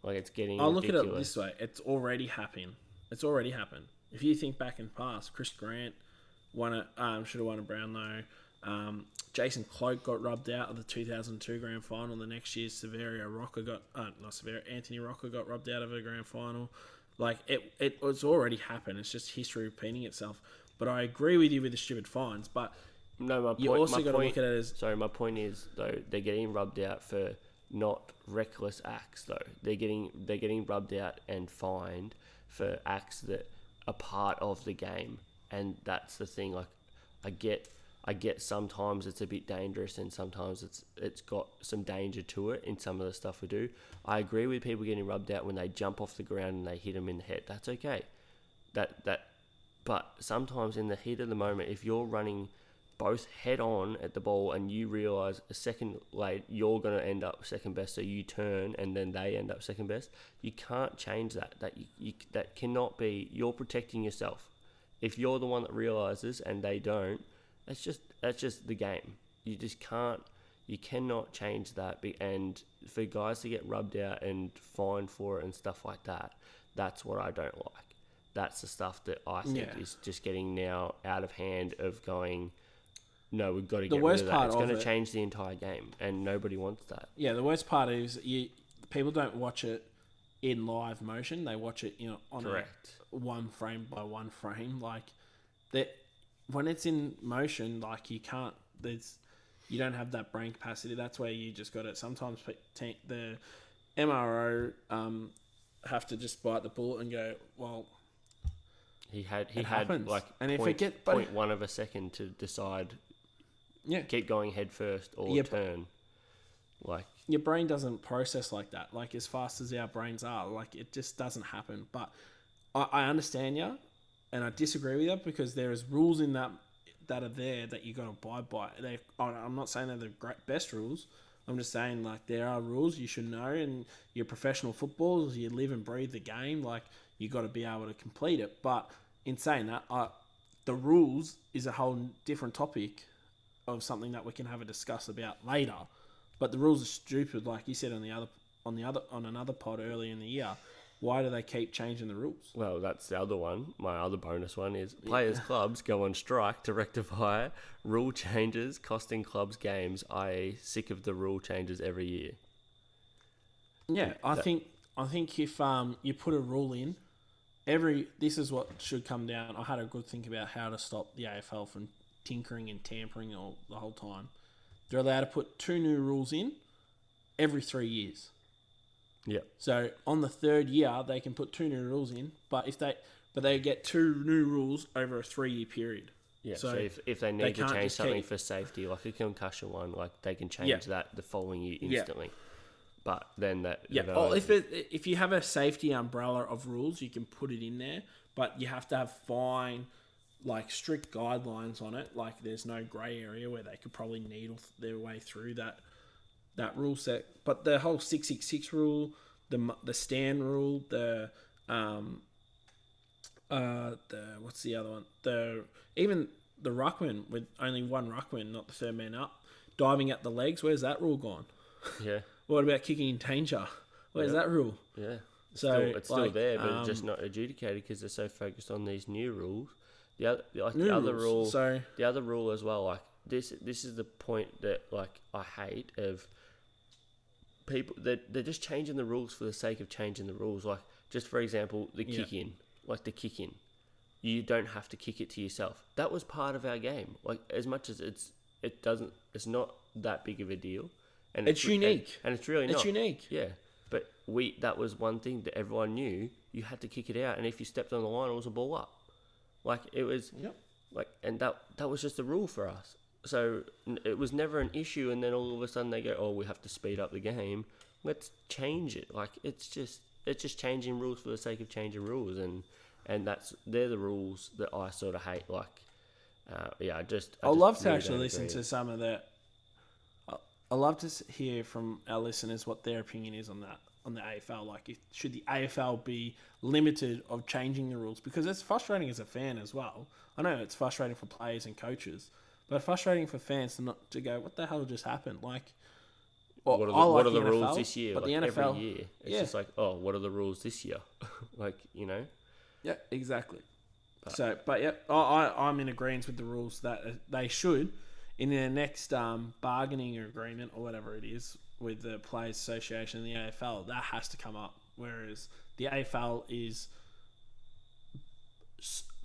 S2: Like it's getting.
S1: I'll look at it this way: it's already happened. It's already happened. if you think back in the past, Chris Grant won it. Um, should have won a Brownlow. Um, Jason Cloke got rubbed out of the 2002 grand final. The next year, Saverio Rocca got uh, not Saverio, Anthony Rocca got rubbed out of a grand final. Like it, it was already happened. It's just history repeating itself. But I agree with you with the stupid fines. But
S2: No, my point.
S1: you also got to look at it as
S2: Sorry, my point is though they're getting rubbed out for not reckless acts though. They're getting they're getting rubbed out and fined for acts that are part of the game, and that's the thing. Like, I get I get sometimes it's a bit dangerous, and sometimes it's it's got some danger to it in some of the stuff we do. I agree with people getting rubbed out when they jump off the ground and they hit them in the head. That's okay. That that but sometimes in the heat of the moment, if you're running both head on at the ball and you realize a second late you're going to end up second best, so you turn and then they end up second best, you can't change that. That you, you that cannot be. You're protecting yourself. If you're the one that realizes and they don't, that's just that's just the game. You just can't. You cannot change that. And for guys to get rubbed out and fined for it and stuff like that, that's what I don't like that's the stuff that I think
S1: Yeah.
S2: is just getting now out of hand of going. No, we've got to
S1: The
S2: get
S1: worst
S2: rid of that.
S1: part
S2: It's going to
S1: it-
S2: change the entire game, and nobody wants that.
S1: Yeah, the worst part is you people don't watch it in live motion. They watch it, you know, on
S2: Correct.
S1: a one frame by one frame. Like that when it's in motion, like you can't. There's you don't have that brain capacity. That's where you just got it. Sometimes the MRO um, have to just bite the bullet and go, well,
S2: He had he had
S1: happens.
S2: like
S1: And if it get-
S2: point one of a second to decide
S1: yeah,
S2: keep going head first or
S1: Yeah,
S2: turn. Like
S1: your brain doesn't process like that. Like as fast as our brains are, like it just doesn't happen. But I, I understand you, and I disagree with that because there is rules in that that are there that you got to abide by. They, I'm not saying they're the great best rules. I'm just saying like there are rules you should know, and you're professional footballers. You live and breathe the game. Like you got to be able to complete it. But in saying that, I, the rules is a whole different topic of something that we can have a discuss about later. But the rules are stupid, like you said on the other on the other on another pod earlier in the year. Why do they keep changing the rules?
S2: well, that's the other one. My other bonus one is players' clubs go on strike to rectify rule changes costing clubs games. I sick of the rule changes every year.
S1: Yeah, I think I think if um you put a rule in, every this is what should come down. I had a good think about how to stop the AFL from tinkering and tampering all the whole time. They're allowed to put two new rules in every three years.
S2: Yeah.
S1: So on the third year, they can put two new rules in, but if they but they get two new rules over a three year period.
S2: Yeah, so,
S1: So
S2: if, if they
S1: they
S2: need to change something
S1: keep-
S2: for safety, like a concussion one, like they can change
S1: Yeah.
S2: that the following year
S1: Yeah.
S2: instantly. But then that
S1: Yeah. Oh, if it, if you have a safety umbrella of rules, you can put it in there, but you have to have fine, like strict guidelines on it. Like there's no grey area where they could probably needle their way through that that rule set. But the whole six six six rule, the the stand rule, the um, uh, the what's the other one? The even the ruckman with only one ruckman, not the third man up, diving at the legs. Where's that rule gone?
S2: yeah,
S1: What about kicking in danger? Where's
S2: Yeah.
S1: that rule?
S2: yeah, it's
S1: So,
S2: still, it's still there, but it's just
S1: um,
S2: not adjudicated because they're so focused on these new rules. The other, like the other
S1: rules.
S2: rule,
S1: So
S2: the other rule as well. Like this, this is the point that like I hate of people that they're just changing the rules for the sake of changing the rules. Like just for example, the
S1: Yeah.
S2: kick in, like the kick in, you don't have to kick it to yourself. That was part of our game. Like as much as it's it doesn't, it's not that big of a deal, and
S1: It's
S2: and-
S1: unique.
S2: and, it's really
S1: it's unique.
S2: Yeah, but we that was one thing that everyone knew. You had to kick it out, and if you stepped on the line, it was a ball up. Like it was
S1: Yep.
S2: like, and that that was just a rule for us. So it was never an issue, and then all of a sudden they go, "Oh, we have to speed up the game. Let's change it." Like it's just it's just changing rules for the sake of changing rules, and and that's they're the rules that I sort of hate. Like, uh, yeah, I just I just
S1: love to
S2: really
S1: actually listen to some of the. I- love to hear from our listeners what their opinion is on that on the AFL. Like, if, should the AFL be limited of changing the rules? Because it's frustrating as a fan as well. I know it's frustrating for players and coaches, but frustrating for fans to not to go, "What the hell just happened?" Like, well,
S2: what are the, what
S1: like
S2: are the
S1: NFL,
S2: rules this year?
S1: But
S2: like
S1: the NFL,
S2: every year, it's
S1: yeah.
S2: just like, oh, what are the rules this year? like you know,
S1: yeah, exactly. So, but yeah, I, I'm in agreement with the rules that uh, they should in their next um, bargaining agreement or whatever it is with the Players Association and the AFL, that has to come up. Whereas the AFL is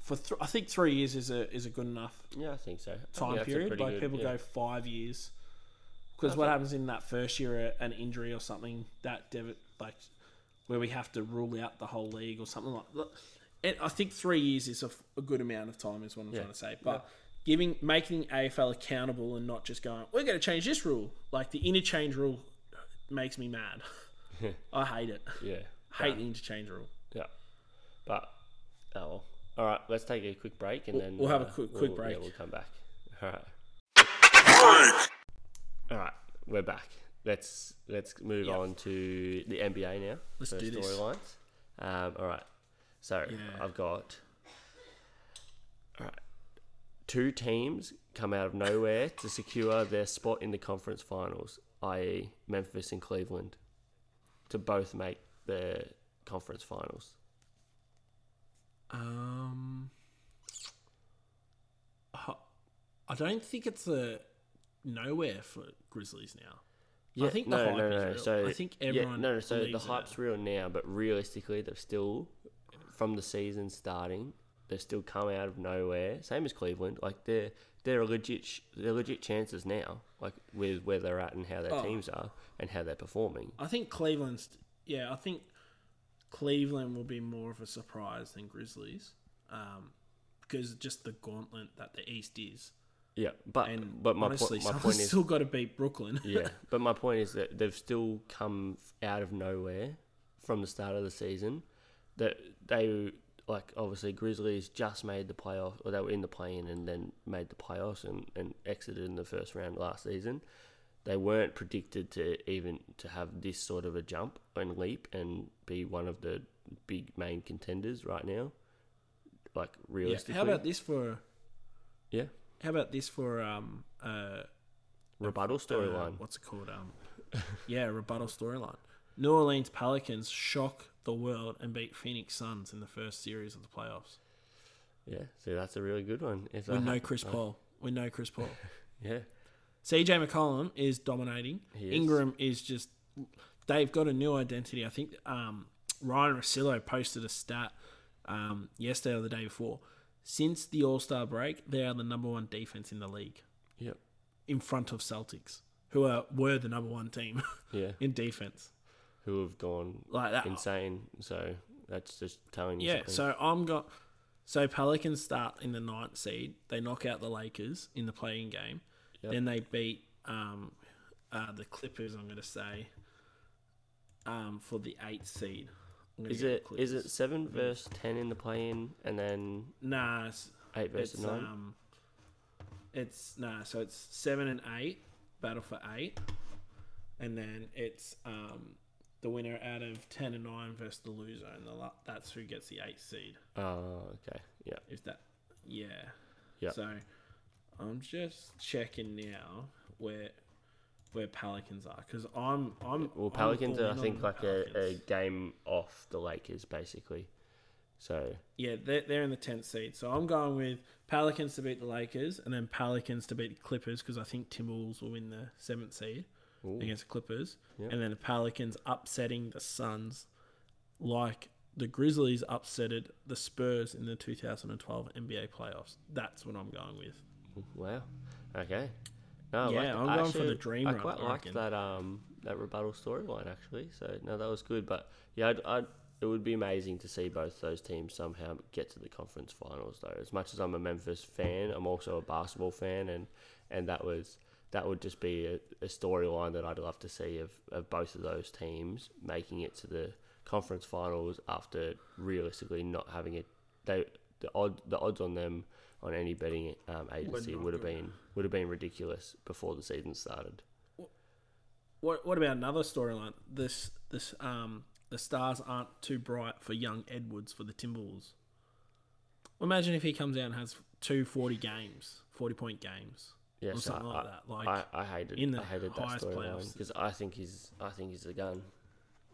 S1: for th- I think three years is a is a good enough
S2: Yeah, I think so. I
S1: time
S2: a
S1: period. Like
S2: good-
S1: people
S2: yeah.
S1: go five years because what happens in that first year, uh, an injury or something that dev- like where we have to rule out the whole league or something like. that. And I think three years is a, f- a good amount of time, is what I'm
S2: Yeah.
S1: trying to say. But giving making AFL accountable and not just going, we're going to change this rule. Like the interchange rule makes me mad. I hate it.
S2: Yeah.
S1: Hate the interchange rule.
S2: Yeah. But oh well. All right, let's take a quick break and
S1: We'll-
S2: then
S1: we'll have a
S2: uh,
S1: quick- quick
S2: we'll- Yeah, we'll come back. All right. All right, we're back. Let's let's move
S1: Yep.
S2: on to the NBA now.
S1: Let's do this.
S2: storylines. Um, all right. So
S1: Yeah.
S2: I've got all right. Two teams come out of nowhere to secure their spot in the conference finals, i.e., Memphis and Cleveland, to both make the conference finals.
S1: Um, I don't think it's a nowhere for Grizzlies now. I think the hype is real.
S2: So
S1: I think
S2: yeah,
S1: everyone
S2: no, no. So the hype's
S1: it.
S2: real now, but realistically, they've still, from the season starting, they've still come out of nowhere. Same as Cleveland. Like they're they're legit they're legit chances now. Like with where they're at and how their
S1: Oh.
S2: teams are and how they're performing.
S1: I think Cleveland's. Yeah, I think Cleveland will be more of a surprise than Grizzlies, um, because just the gauntlet that the East is.
S2: Yeah, but
S1: And
S2: but my
S1: honestly,
S2: point my point is
S1: still got to beat Brooklyn.
S2: yeah, but my point is that they've still come out of nowhere from the start of the season. That they like obviously Grizzlies just made the playoff, or they were in the play-in and then made the playoffs and, and exited in the first round last season. They weren't predicted to even to have this sort of a jump and leap and be one of the big main contenders right now. Like realistically, Yeah,
S1: How about this for?
S2: yeah,
S1: How about this for um uh
S2: rebuttal
S1: uh,
S2: storyline.
S1: what's it called? Um, yeah, rebuttal storyline. New Orleans Pelicans shock the world and beat Phoenix Suns in the first series of the playoffs.
S2: yeah, so that's a really good one. If
S1: We know Chris Paul. We know Chris Paul.
S2: Yeah,
S1: CJ McCollum is dominating.
S2: He is.
S1: Ingram is just. They've got a new identity. I think um, Ryan Rosillo posted a stat um, yesterday or the day before. Since the All Star break, they are the number one defense in the league,
S2: yep,
S1: in front of Celtics, who are were the number one team
S2: yeah.
S1: in defense.
S2: who have gone
S1: Like that.
S2: insane. So that's just telling you
S1: Yeah,
S2: something.
S1: so I'm got so Pelicans start in the ninth seed. They knock out the Lakers in the play-in game.
S2: Yep.
S1: Then they beat um, uh, the Clippers. I'm going to say um, for the eighth seed.
S2: Is it is it seven versus ten in the play-in, and then
S1: Nah,
S2: eight versus
S1: it's
S2: nine?
S1: um, it's nah. So it's seven and eight, battle for eight, and then it's um, the winner out of ten and nine versus the loser, and the that's who gets the eighth seed.
S2: Oh, okay, yeah,
S1: If that, yeah.
S2: Yeah.
S1: So I'm just checking now where where Pelicans are because I'm I'm
S2: Well,
S1: I'm
S2: Pelicans are, I think, like a, a game off the Lakers, basically. So
S1: yeah they're, they're in the tenth seed. So I'm going with Pelicans to beat the Lakers and then Pelicans to beat the Clippers because I think Timberwolves will win the seventh seed
S2: ooh,
S1: against the Clippers,
S2: Yeah.
S1: and then the Pelicans upsetting the Suns like the Grizzlies upsetted the Spurs in the 2012 NBA playoffs. That's what I'm going with.
S2: Wow, okay. No, I
S1: Yeah,
S2: I
S1: going for the dream
S2: I quite liked that um that rebuttal storyline actually. So no, that was good. But yeah, I'd, I'd it would be amazing to see both those teams somehow get to the conference finals. Though, as much as I'm a Memphis fan, I'm also a basketball fan, and and that was that would just be a, a storyline that I'd love to see of, of both of those teams making it to the conference finals after realistically not having it. They the odd the odds on them on any betting um, agency would have been would have been ridiculous before the season started.
S1: What What about another storyline? This this um the stars aren't too bright for young Edwards for the Timberwolves. Imagine if he comes out and has two 40 games, forty point games,
S2: Yeah,
S1: or
S2: so
S1: something
S2: I,
S1: like that. Like,
S2: I, I hated
S1: in the
S2: I hated that
S1: highest
S2: storyline
S1: playoffs.
S2: because I think he's I think he's a gun.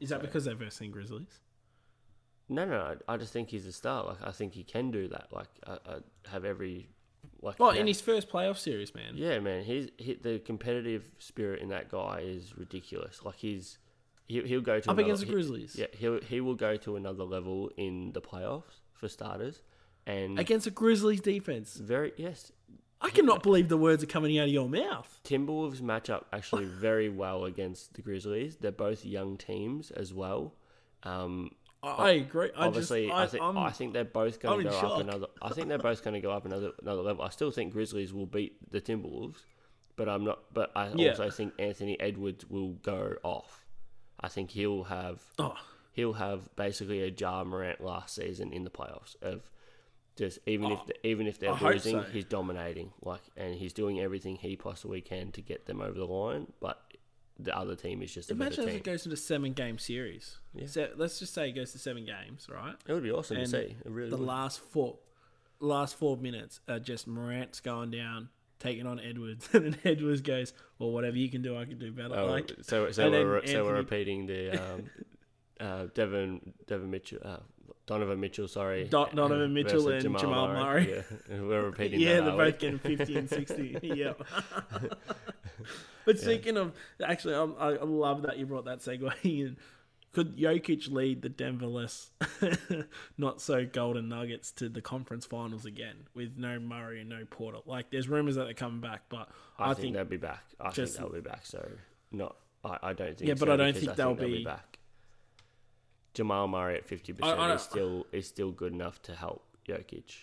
S1: is that
S2: so-
S1: because they're versing Grizzlies?
S2: No, no, no, I just think he's a star. Like I think he can do that. Like I, I have every like. Yeah,
S1: in his first playoff series, man.
S2: yeah, man, he's he, the competitive spirit in that guy is ridiculous. Like he's he, he'll go to
S1: Up
S2: another,
S1: against the
S2: he-
S1: Grizzlies.
S2: yeah, he'll he will go to another level in the playoffs for starters, and
S1: Against the Grizzlies defense.
S2: very yes,
S1: I cannot believe the words are coming out of your mouth.
S2: Timberwolves match up actually very well against the Grizzlies. They're both young teams as well. Um,
S1: I, agree. I
S2: obviously,
S1: just,
S2: I,
S1: I,
S2: think
S1: I'm,
S2: I think they're both going to go
S1: shock.
S2: up another. I think they're both going to go up another another level. I still think Grizzlies will beat the Timberwolves, but I'm not. But I
S1: Yeah.
S2: also think Anthony Edwards will go off. I think he'll have
S1: oh,
S2: he'll have basically a Ja Morant last season in the playoffs of just even if oh. the, even if they're
S1: I
S2: losing,
S1: so.
S2: he's dominating like and he's doing everything he possibly can to get them over the line. But the other team is just a
S1: imagine if it goes into seven game series.
S2: Yeah.
S1: So let's just say it goes to seven games, right?
S2: It would be awesome
S1: And
S2: to see. It really
S1: the
S2: would.
S1: last four, last four minutes are just Morant's going down, taking on Edwards, and then Edwards goes, "Well, whatever you can do, I can do better."
S2: Oh,
S1: like,
S2: so so we're
S1: then
S2: so we're repeating the um, uh, Devon Devon Mitchell, uh, Donovan Mitchell, sorry,
S1: Do- Donovan Mitchell and Jamal Murray.
S2: Yeah, we're repeating.
S1: yeah,
S2: that,
S1: they're
S2: are we?
S1: both getting fifty and sixty. yeah. But speaking of, actually, I, I I love that you brought that segue in. Could Jokic lead the Denverless, not so golden nuggets to the conference finals again with no Murray and no Porter? Like, there's rumors that they're coming back, but
S2: I,
S1: I,
S2: think,
S1: think
S2: they'll be back. I
S1: just-
S2: think they'll be back. So not. I, I don't think.
S1: Yeah, but
S2: so
S1: I don't
S2: because
S1: think they'll be-
S2: back. Jamal Murray at fifty
S1: I- I
S2: percent is still is still good enough to help Jokic.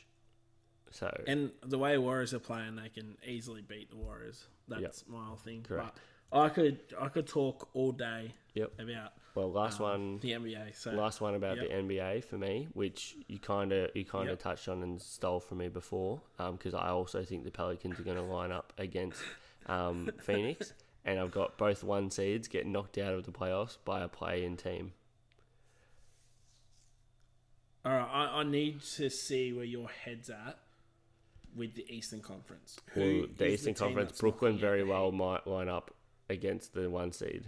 S2: So
S1: And the way Warriors are playing, they can easily beat the Warriors. That's my whole thing.
S2: Correct.
S1: But I could I could talk all day
S2: Yep.
S1: about
S2: well, last
S1: um,
S2: one.
S1: the NBA. So
S2: Last one about
S1: Yep.
S2: the NBA for me, which you kind of you kind of
S1: Yep.
S2: touched on and stole from me before, because I also think the Pelicans are going to line up against um, Phoenix, and I've got both one seeds getting knocked out of the playoffs by a play-in team.
S1: all right, I, I need to see where your head's at with the Eastern Conference. Who
S2: Well, the Eastern
S1: team
S2: Conference, Brooklyn
S1: knocking out
S2: very well might line up against the one seed.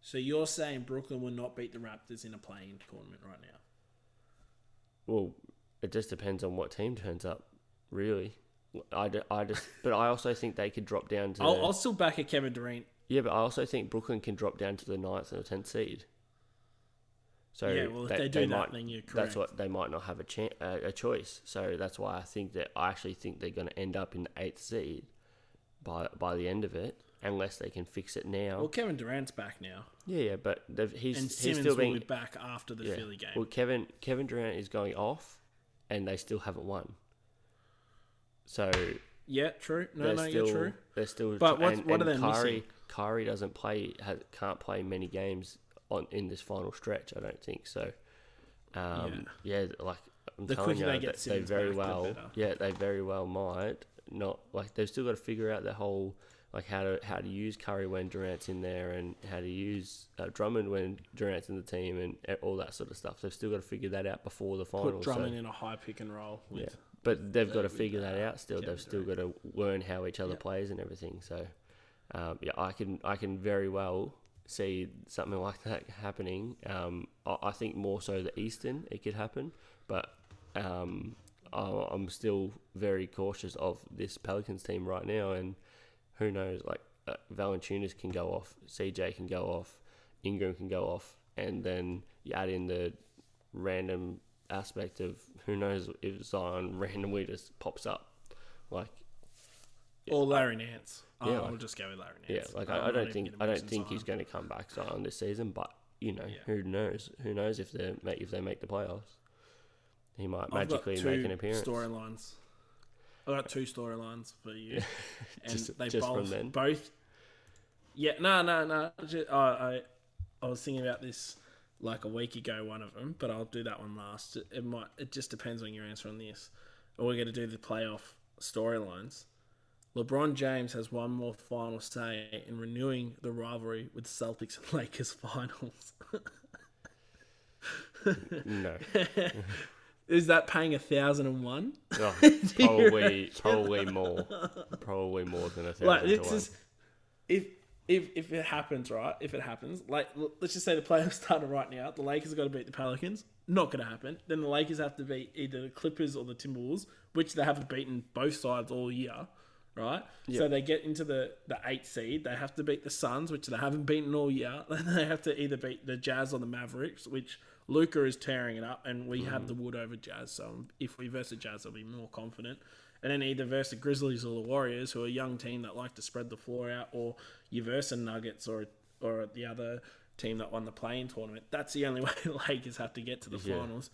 S1: So you're saying Brooklyn will not beat the Raptors in a play-in tournament right now?
S2: Well, it just depends on what team turns up, really. I, I just, but I also think they could drop down to.
S1: I'll, I'll still back a Kevin Durant.
S2: Yeah, but I also think Brooklyn can drop down to the ninth and the tenth seed. So
S1: yeah, well, if they, do that,
S2: might,
S1: then you're correct.
S2: that's what they might not have a chan uh, a choice. So that's why I think that I actually think they're going to end up in the eighth seed by by the end of it, unless they can fix it now.
S1: Well, Kevin Durant's back now,
S2: yeah, yeah, but they've, he's
S1: and
S2: he's
S1: Simmons
S2: still
S1: will be back after the
S2: yeah.
S1: Philly game.
S2: Well, Kevin Kevin Durant is going off, and they still haven't won. So
S1: yeah, true. No, no,
S2: still
S1: you're true.
S2: they're still.
S1: But what-
S2: and,
S1: what are they
S2: Kyrie,
S1: missing?
S2: Kyrie doesn't play has, can't play many games on in this final stretch. I don't think so. Um, yeah. like I'm
S1: The
S2: telling you,
S1: they
S2: they
S1: Simmons
S2: very
S1: back, the
S2: well. Yeah, they very well might not. Like they've still got to figure out the whole like how to how to use Kyrie when Durant's in there, and how to use uh, Drummond when Durant's in the team, and uh, all that sort of stuff. They've still got to figure that out before the
S1: Put
S2: finals. so-
S1: Drummond in a high pick and roll.
S2: Yeah, but they've got to figure that out. Still, they've still got to learn how each other
S1: Yeah.
S2: plays and everything. So, um, yeah, I can I can very well see something like that happening. Um, I, I think more so the Eastern it could happen, but um, I, I'm still very cautious of this Pelicans team right now, and who knows? Like uh, Valanciunas can go off, CJ can go off, Ingram can go off, and then you add in the random aspect of who knows if Zion randomly just pops up. Like,
S1: Or Larry Nance.
S2: Yeah,
S1: I'll
S2: like-
S1: just go with Larry Nance.
S2: yeah,
S1: like
S2: I, I don't think I don't think he's going to come back Zion this season, but you know
S1: Yeah.
S2: who knows? Who knows if they make if they make the playoffs? He might magically make an appearance.
S1: Storylines. I've got two storylines for you, and
S2: Just-
S1: they
S2: just
S1: both both. Yeah, no, no, no. I, I, I was thinking about this like a week ago. One of them, but I'll do that one last. It, it might. It just depends on your answer on this. Or we're going to do the playoff storylines. LeBron James has one more final say in renewing the rivalry with Celtics and Lakers finals.
S2: no,
S1: Is that paying a thousand and one?
S2: Oh, probably probably more, probably more than a thousand
S1: Like this is if if if it happens, right? If it happens, like let's just say the playoffs started right now, the Lakers got to beat the Pelicans. Not going to happen. Then the Lakers have to beat either the Clippers or the Timberwolves, which they haven't beaten both sides all year, right? So they get into the the eighth seed. They have to beat the Suns, which they haven't beaten all year. Then they have to either beat the Jazz or the Mavericks, which Luka is tearing it up, and we have the wood over Jazz. So if we versus Jazz, I'll be more confident. And then either versus the Grizzlies or the Warriors, who are a young team that like to spread the floor out, or you versus Nuggets or or the other team that won the play-in tournament. That's the only way the Lakers have to get to the
S2: Yeah.
S1: finals.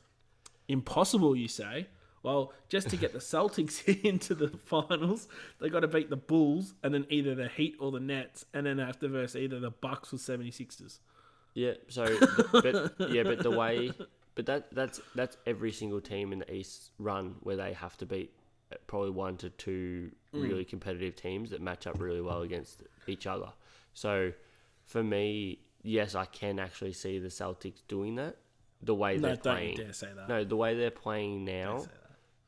S1: Impossible, you say? Well, just to get the Celtics into the finals, they got to beat the Bulls and then either the Heat or the Nets, and then have to verse either the Bucks or 76ers.
S2: Yeah. So, but yeah, but the way, but that that's that's every single team in the East run where they have to beat uh, probably one to two really competitive teams that match up really well against each other. So, for me, yes, I can actually see the Celtics doing that. The way
S1: No,
S2: they're
S1: don't
S2: playing,
S1: dare say that.
S2: no, the way they're playing now.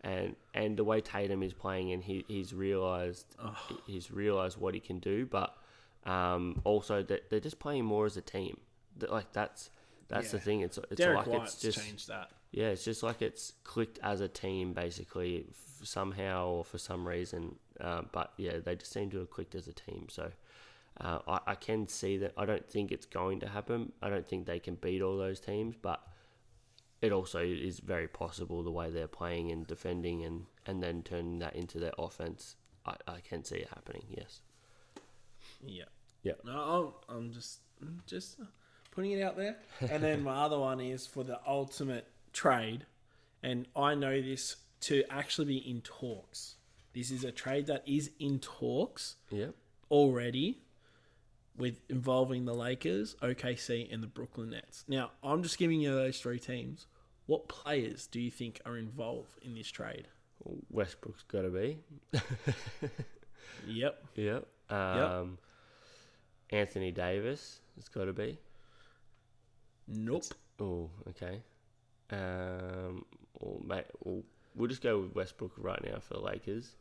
S2: And and the way Tatum is playing, and he he's realized he's realized what he can do, but um, also that they're just playing more as a team. Like that's that's the thing. It's it's
S1: Derrick
S2: like
S1: White's
S2: it's just
S1: changed that.
S2: yeah, it's just like it's clicked as a team basically somehow or for some reason. Um, but yeah, they just seem to have clicked as a team. So uh, I, I can see that. I don't think it's going to happen. I don't think they can beat all those teams, but it also is very possible the way they're playing and defending and, and then turning that into their offense. I, I can see it happening. Yes.
S1: Yeah.
S2: Yeah.
S1: No, I'm, I'm just just putting it out there. And then my other one is for the ultimate trade, and I know this to actually be in talks. This is a trade that is in talks
S2: Yep.
S1: already with involving the Lakers, OKC, and the Brooklyn Nets. Now, I'm just giving you those three teams. What players do you think are involved in this trade?
S2: Westbrook's got to be.
S1: Yep.
S2: Yep. Um, Anthony Davis has got to be.
S1: Nope.
S2: Oh, okay. Um, or mate, we'll, we'll just go with Westbrook right now for the Lakers.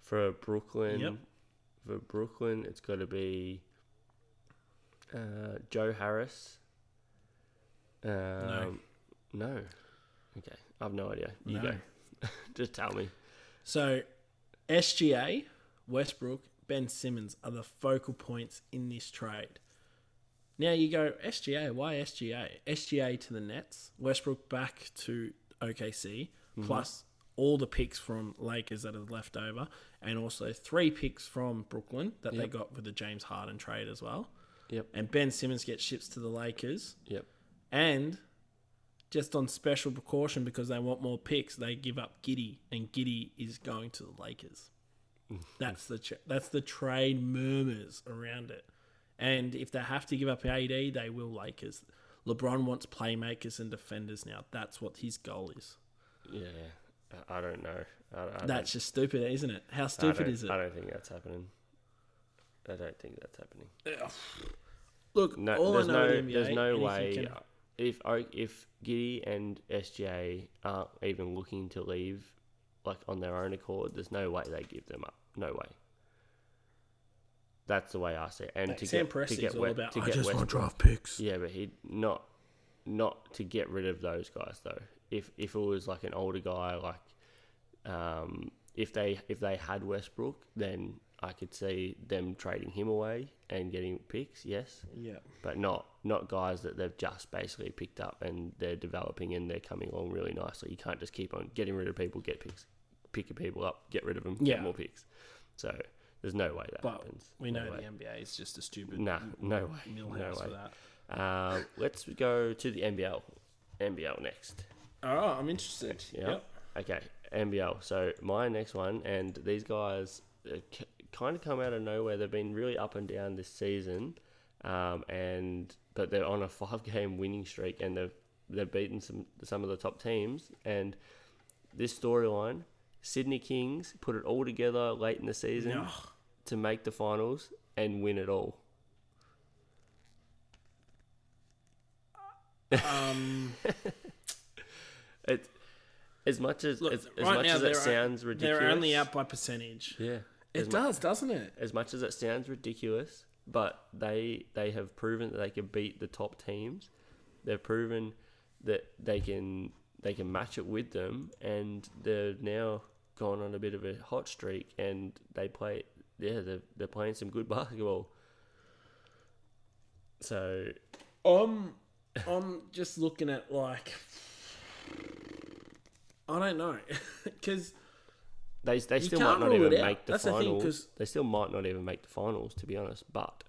S2: For Brooklyn,
S1: Yep.
S2: for Brooklyn, it's got to be uh, Joe Harris. Um, no. Okay, I have no idea. You
S1: No.
S2: go. just tell me.
S1: So, SGA, Westbrook, Ben Simmons are the focal points in this trade. Now you go SGA. Why SGA? SGA to the Nets. Westbrook back to OKC. Plus all the picks from Lakers that are left over, and also three picks from Brooklyn that they got with the James Harden trade as well.
S2: Yep.
S1: And Ben Simmons gets ships to the Lakers.
S2: Yep.
S1: And just on special precaution because they want more picks, they give up Giddey, and Giddey is going to the Lakers. That's the tra- that's the trade murmurs around it. And if they have to give up AD, they will Lakers. LeBron wants playmakers and defenders now. That's what his goal is.
S2: Yeah. I don't know. I, I don't-
S1: That's just stupid, isn't it? How stupid is it?
S2: I don't think that's happening. I don't think that's happening.
S1: Look,
S2: No,
S1: all
S2: there's
S1: I know
S2: no,
S1: NBA,
S2: there's no way.
S1: can-
S2: If if Giddey and SGA aren't even looking to leave, like on their own accord, there's no way they give them up. No way. That's the way I see it. And
S1: Mate,
S2: to
S1: Sam
S2: get to get
S1: all
S2: West,
S1: about,
S2: to
S1: "I
S2: get
S1: just want draft picks.
S2: Yeah, but he not not to get rid of those guys though. If if it was like an older guy, like um, if they if they had Westbrook, then I could see them trading him away and getting picks. Yes,
S1: Yeah.
S2: but not not guys that they've just basically picked up and they're developing and they're coming along really nicely. You can't just keep on getting rid of people, get picks, pick your people up, get rid of them,
S1: Yeah.
S2: get more picks. So there's no way that
S1: But
S2: happens.
S1: we
S2: No
S1: know
S2: way.
S1: the NBA is just a stupid
S2: Nah, no way, no
S1: for
S2: way.
S1: that.
S2: Uh, let's go to the NBL. NBL next.
S1: Right, I'm interested.
S2: Yeah.
S1: Yep.
S2: Okay, NBL. So my next one, and these guys uh, kind of come out of nowhere. They've been really up and down this season, um, and but they're on a five-game winning streak, and they've they've beaten some some of the top teams. And this storyline, Sydney Kings put it all together late in the season
S1: Ugh.
S2: to make the finals and win it all.
S1: Um,
S2: It, as much as
S1: Look,
S2: as, as
S1: right
S2: much as it sounds ridiculous,
S1: they're only out by percentage.
S2: Yeah,
S1: It
S2: as mu-
S1: does, doesn't it?
S2: as much as it sounds ridiculous, but they they have proven that they can beat the top teams. They've proven that they can they can match it with them, and they're now gone on a bit of a hot streak, and they play. Yeah, they're they're playing some good basketball. So
S1: I'm I'm just looking at like I don't know because
S2: they they still might not even make the
S1: That's the thing,
S2: they still might not even make the finals, to be honest. But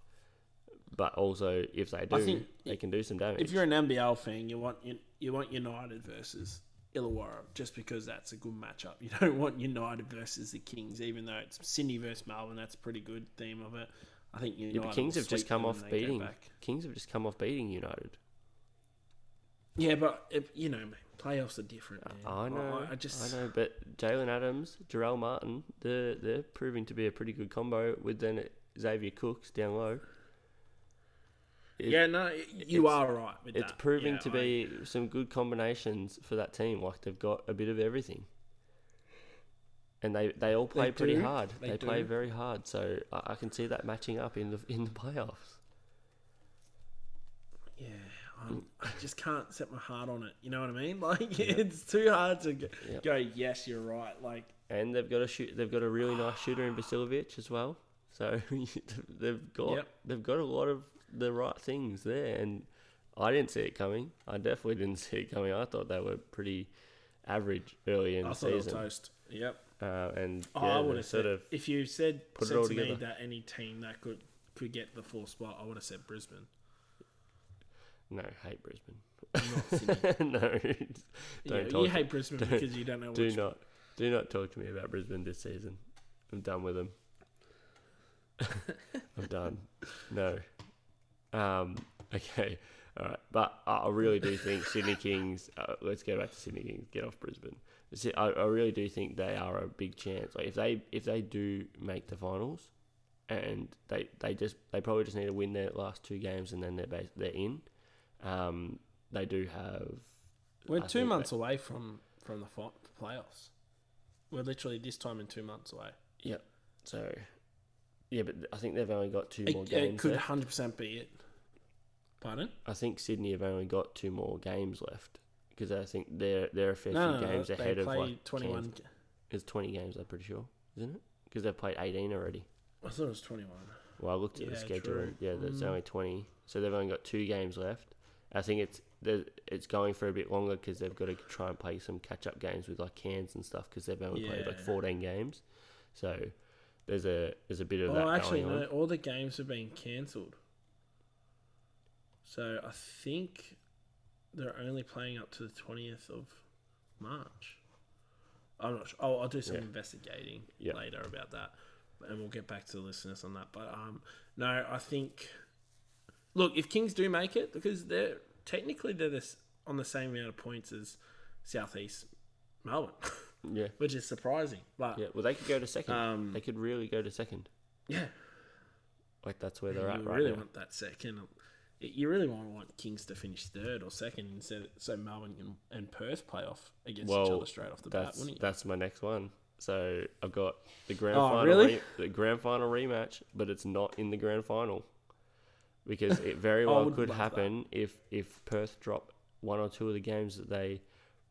S2: but also if they do,
S1: think
S2: they can do some damage.
S1: if you're an NBL fan, you want you, you want United versus Illawarra just because that's a good matchup. You don't want United versus the Kings, even though it's Sydney versus Melbourne. That's a pretty good theme of it. I think United.
S2: yeah, Kings have just come off
S1: and then go
S2: beating. Kings have just come off beating United.
S1: Yeah, but if, you know, mate, playoffs are different. Man.
S2: I know,
S1: I, I just
S2: I know, but Jalen Adams, Jarrell Martin, they're they're proving to be a pretty good combo with then Xavier Cooks down low. It-
S1: yeah, no, you are right with
S2: it's
S1: that.
S2: proving
S1: Yeah,
S2: to
S1: I-
S2: be some good combinations for that team. Like they've got a bit of everything, and they they all play
S1: They
S2: pretty
S1: do,
S2: hard.
S1: they
S2: They, play very hard, so I, I can see that matching up in the in the playoffs.
S1: Yeah, I'm, I just can't set my heart on it. You know what I mean? Like it's too hard to go,
S2: Yeah.
S1: go. Yes, you're right. Like
S2: And they've got a shoot. They've got a really nice shooter in Vasiljevic as well. So they've got
S1: Yep.
S2: they've got a lot of the right things there, and I didn't see it coming. I definitely didn't see it coming. I thought they were pretty average early in
S1: I
S2: the
S1: it
S2: season,
S1: toast. Yep.
S2: uh, and
S1: Oh,
S2: yeah,
S1: I would have
S2: sort
S1: said
S2: of
S1: if you said,
S2: put it
S1: said
S2: all
S1: to me that any team that could could get the fourth spot, I would have said Brisbane.
S2: No hate Brisbane. No, don't
S1: you
S2: talk.
S1: hate Brisbane because you don't know
S2: do not do not talk to me about Brisbane this season. I'm done with them. I'm done. No. Um. Okay. All right. But I really do think Sydney Kings. Uh, let's go back to Sydney Kings. Get off Brisbane. I, I really do think they are a big chance. Like if they if they do make the finals, and they they just they probably just need to win their last two games and then they're bas- they're in. Um. They do have.
S1: We're
S2: I
S1: two months away from from the fi- playoffs. We're literally this time in two months away.
S2: Yep. So, yeah, but I think they've only got two more games
S1: it could hundred percent be it. Pardon?
S2: I think Sydney have only got two more games left because I think they're they're a fair
S1: No,
S2: few
S1: no, no,
S2: games
S1: they
S2: ahead of like
S1: twenty-one.
S2: It's twenty games, I'm pretty sure, isn't it? Because they've played eighteen already.
S1: I thought it was twenty-one.
S2: Well, I looked at the schedule.
S1: true.
S2: and Yeah, there's
S1: Mm.
S2: only twenty, so they've only got two games left. I think it's it's going for a bit longer because they've got to try and play some catch-up games with like Cairns and stuff because they've only played like fourteen games. So there's a there's a bit of
S1: Oh,
S2: that
S1: actually,
S2: going on.
S1: no. All the games have been cancelled. So I think they're only playing up to the twentieth of March. I'm not sure. Oh, I'll do some
S2: Yeah.
S1: investigating
S2: Yeah.
S1: later about that, and we'll get back to the listeners on that. But um, no, I think. Look, if Kings do make it, because they're technically they're this on the same amount of points as Southeast Melbourne,
S2: Yeah,
S1: which is surprising. But
S2: yeah. Well, they could go to second.
S1: um,
S2: they could really go to second.
S1: yeah,
S2: Like that's where they're at right
S1: really
S2: now.
S1: want that second. You really want, want Kings to finish third or second instead, so Melbourne and, and Perth play off against each other straight off the bat,
S2: That's
S1: wouldn't you?
S2: that's my next one. So I've got the grand
S1: Oh,
S2: final,
S1: really?
S2: re- the grand final rematch, but it's not in the grand final because it very well could
S1: love that.
S2: happen if if Perth drop one or two of the games that they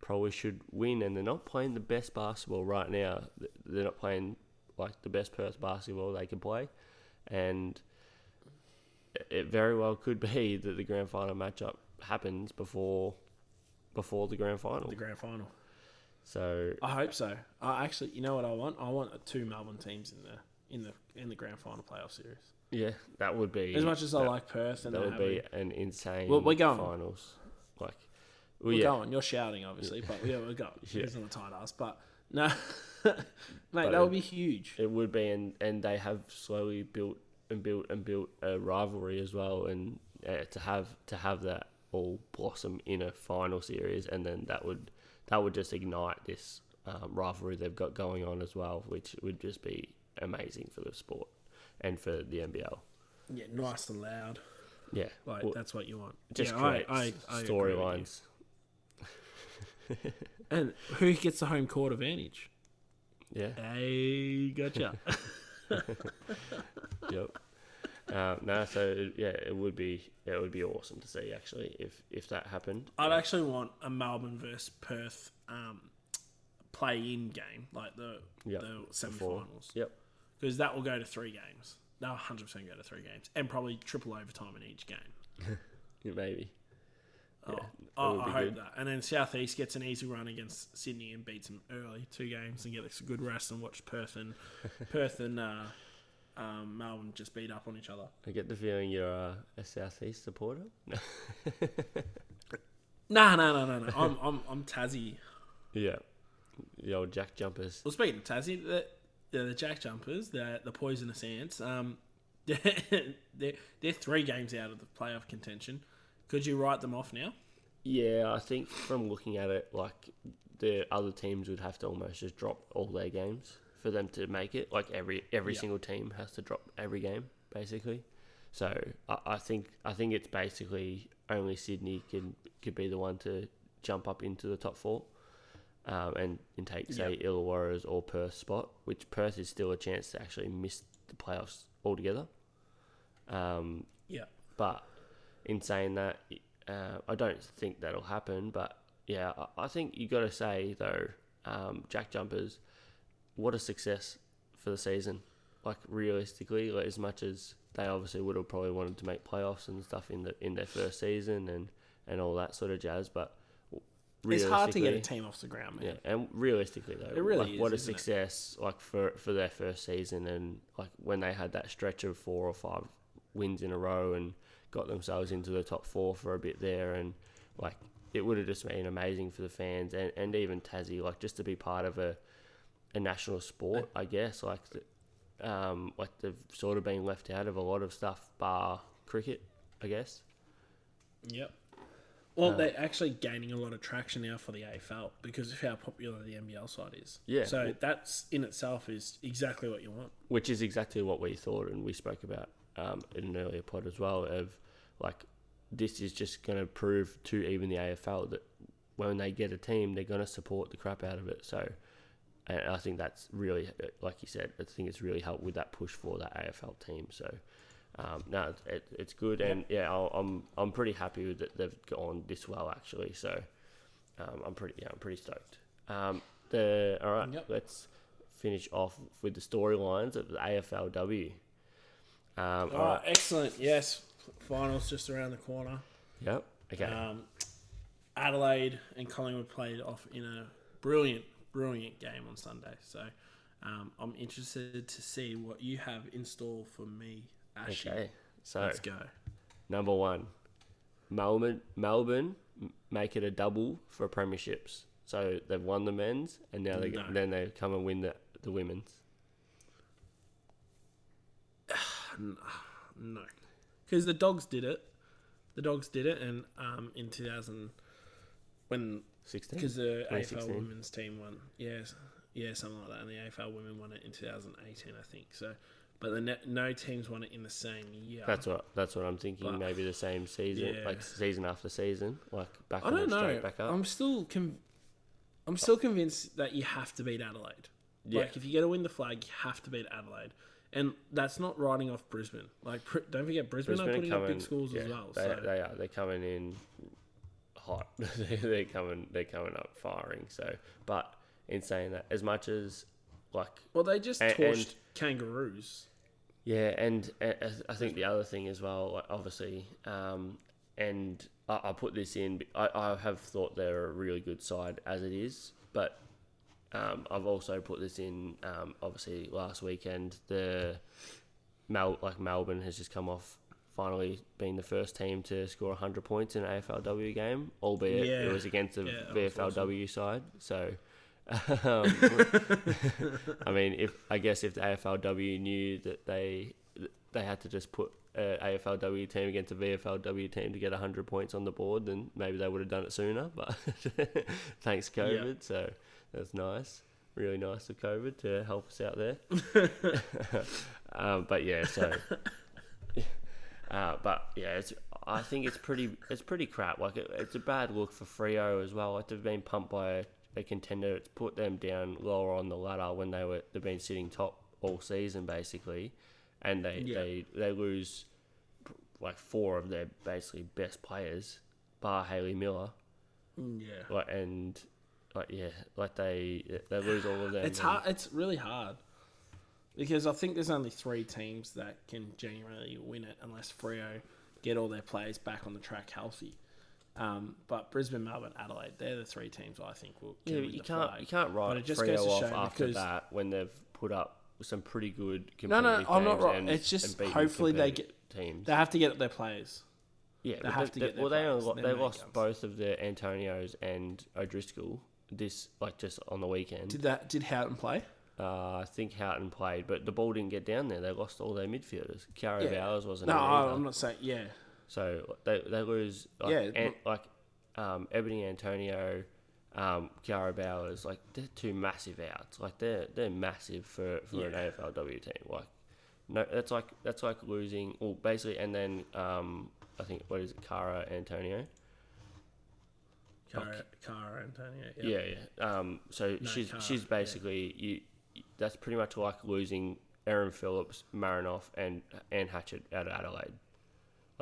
S2: probably should win, and they're not playing the best basketball right now. They're not playing like the best Perth basketball they can play, and it- it very well could be that the grand final matchup happens before before the grand final.
S1: the grand final.
S2: So
S1: I hope so. I actually, you know what I want? I want two Melbourne teams in the in the in the grand final playoff series.
S2: Yeah, that would be
S1: As much as I
S2: that,
S1: like Perth and
S2: that would be
S1: it-
S2: an insane
S1: Well, we're going.
S2: finals. Like, well,
S1: we're
S2: yeah,
S1: going. You're shouting, obviously, but yeah, we're going.
S2: Yeah.
S1: It's not a tight ass, but no, mate,
S2: But
S1: that would be huge.
S2: it would be, and and they have slowly built and built and built a rivalry as well, and uh, to have to have that all blossom in a final series, and then that would that would just ignite this um, rivalry they've got going on as well, which would just be amazing for the sport and for the NBL.
S1: Yeah, nice and loud.
S2: Yeah,
S1: Like
S2: well,
S1: that's what you want.
S2: just
S1: yeah, I, I,
S2: storylines.
S1: And who gets the home court advantage?
S2: Yeah.
S1: Hey, gotcha.
S2: Yep. um, no, so yeah, it would be it would be awesome to see actually if if that happened.
S1: I'd actually want a Melbourne versus Perth um, play-in game, like the
S2: Yep,
S1: the semi-finals,
S2: Yep.
S1: Because that will go to three games. They'll 100 percent go to three games, and probably triple overtime in each game.
S2: yeah, Maybe.
S1: Oh,
S2: Yeah,
S1: I, I hope
S2: good.
S1: that. And then Southeast gets an easy run against Sydney and beats them early, two games, and gets a good rest and watch Perth and Perth and uh, um, Melbourne just beat up on each other.
S2: I get the feeling you're uh, a southeast supporter. No.
S1: No, no, no, no, no. I'm, I'm, I'm Tassie.
S2: Yeah. The old Jack Jumpers.
S1: Well, speaking of Tassie, the, the Jack Jumpers, the, the Poisonous Ants, um, they're, they're three games out of the playoff contention. Could you write them off now?
S2: Yeah, I think from looking at it, like the other teams would have to almost just drop all their games for them to make it. Like every every
S1: Yeah.
S2: single team has to drop every game, basically. So I, I think I think it's basically only Sydney can could be the one to jump up into the top four, um, and and take say Illawarra's or Perth spot, which Perth is still a chance to actually miss the playoffs altogether. Um,
S1: Yeah.
S2: but in saying that, uh, I don't think that'll happen. But yeah, I, I think you got to say though, um, Jack Jumpers, what a success for the season. Like realistically, like, as much as they obviously would have probably wanted to make playoffs and stuff in the in their first season and and all that sort of jazz, but
S1: It's hard to get a team off the ground, man.
S2: yeah, and realistically though,
S1: It really
S2: like,
S1: is,
S2: what a
S1: isn't it?
S2: success! Like for for their first season, and like when they had that stretch of four or five wins in a row and got themselves into the top four for a bit there, and like it would have just been amazing for the fans and, and even Tassie, like just to be part of a a national sport, I guess. Like the, um, like they've sort of been left out of a lot of stuff, bar cricket, I guess.
S1: Yep. Well,
S2: Uh,
S1: they're actually gaining a lot of traction now for the AFL because of how popular the NBL side is.
S2: Yeah.
S1: So that's in itself is exactly what you want.
S2: which is exactly what we thought and we spoke about um, in an earlier pod as well of like this is just going to prove to even the AFL that when they get a team they're going to support the crap out of it so and I think that's really like you said I think it's really helped with that push for that AFL team so um, no it's, it, it's good and yeah I'll, I'm I'm pretty happy with that they've gone this well actually so um, I'm pretty yeah I'm pretty stoked um, the all right
S1: Yep.
S2: let's finish off with the storylines of the AFLW. Um,
S1: All
S2: all
S1: right,
S2: right.
S1: excellent. Yes, finals just around the corner.
S2: Yep. Okay.
S1: Um, Adelaide and Collingwood played off in a brilliant, brilliant game on Sunday. So um, I'm interested to see what you have in store for me, Ashy.
S2: okay. So
S1: Let's go.
S2: number one, Melbourne. Melbourne make it a double for premierships. So they've won the men's, and now they
S1: No.
S2: then they come and win the the women's.
S1: No, because the dogs did it. The dogs did it, and um, in 2000, when
S2: Sixteen.
S1: because the AFL women's team won, yes, yeah, something like that, and the AFL women won it in 2018, I think. So, but the ne- no teams won it in the same year.
S2: That's what that's what I'm thinking.
S1: But-
S2: maybe the same season,
S1: Yeah.
S2: like season after season, like back
S1: I
S2: and
S1: don't know.
S2: back up.
S1: I'm still con- I'm still convinced that you have to beat Adelaide.
S2: Yeah.
S1: Like if you're going to win the flag, you have to beat Adelaide. And that's not writing off Brisbane. Like Br- don't forget Brisbane, are putting
S2: are
S1: up big
S2: coming-
S1: schools
S2: yeah,
S1: as well.
S2: They,
S1: so
S2: they are. They're coming in hot. they're coming. They're coming up firing. So, but in saying that, as much as like
S1: well, they just
S2: and-
S1: torched
S2: and-
S1: kangaroos.
S2: Yeah, and, I think the other thing as well, obviously, um, and I, I put this in. I, I have thought they're a really good side as it is, but um, I've also put this in. Um, obviously, last weekend the Mel like Melbourne has just come off finally being the first team to score 100 points in an AFLW game, albeit
S1: Yeah.
S2: it was against the
S1: Yeah,
S2: VFLW side. So, um, I mean, if I guess if the AFLW knew that they they had to just put a AFLW team against a VFLW team to get 100 points on the board, then maybe they would have done it sooner. But thanks COVID, so that's nice. Really nice of COVID to help us out there. um, but yeah, so uh, but yeah, it's I think it's pretty it's pretty crap. Like it, it's a bad look for Freo as well. Like they've been pumped by a contender. It's put them down lower on the ladder when they were they've been sitting top all season basically, and they
S1: Yeah.
S2: they they lose like four of their basically best players, bar Hayley Miller,
S1: Mm, yeah.
S2: like and like yeah, like they they lose all of them.
S1: It's hard. It's really hard because I think there's only three teams that can genuinely win it unless Freo get all their players back on the track healthy. Um, but Brisbane, Melbourne, Adelaide, they're the three teams I think will.
S2: Yeah, you can't
S1: flag.
S2: you can't write
S1: it just
S2: Freo
S1: goes to
S2: off after that when they've put up some pretty good
S1: No, no, I'm not right.
S2: and-
S1: It's just hopefully they
S2: get teams.
S1: They have to get their players.
S2: yeah,
S1: they have to get their
S2: well, they
S1: players, their
S2: they lost
S1: guns.
S2: both of their Antonios and O'Driscoll this like just on the weekend.
S1: Did that? Did Houghton play?
S2: Uh, I think Houghton played, but the ball didn't get down there. They lost all their midfielders. Cara
S1: Yeah.
S2: Bowers wasn't
S1: No, I'm not saying. Yeah,
S2: So they they lose like,
S1: Yeah,
S2: An- like um, Ebony Antonio, um, Kiara Bowers, like they're two massive outs. Like they're they're massive for, for an AFLW team. Like no, that's like that's like losing. Well, basically, and then um, I think what is it, Kara Antonio?
S1: Kara, Kara Antonio.
S2: Yeah, yeah. Um, so
S1: No,
S2: she's
S1: Kara,
S2: she's
S1: yeah.
S2: basically you. That's pretty much like losing Erin Phillips, Marinoff, and and Hatchard out of Adelaide.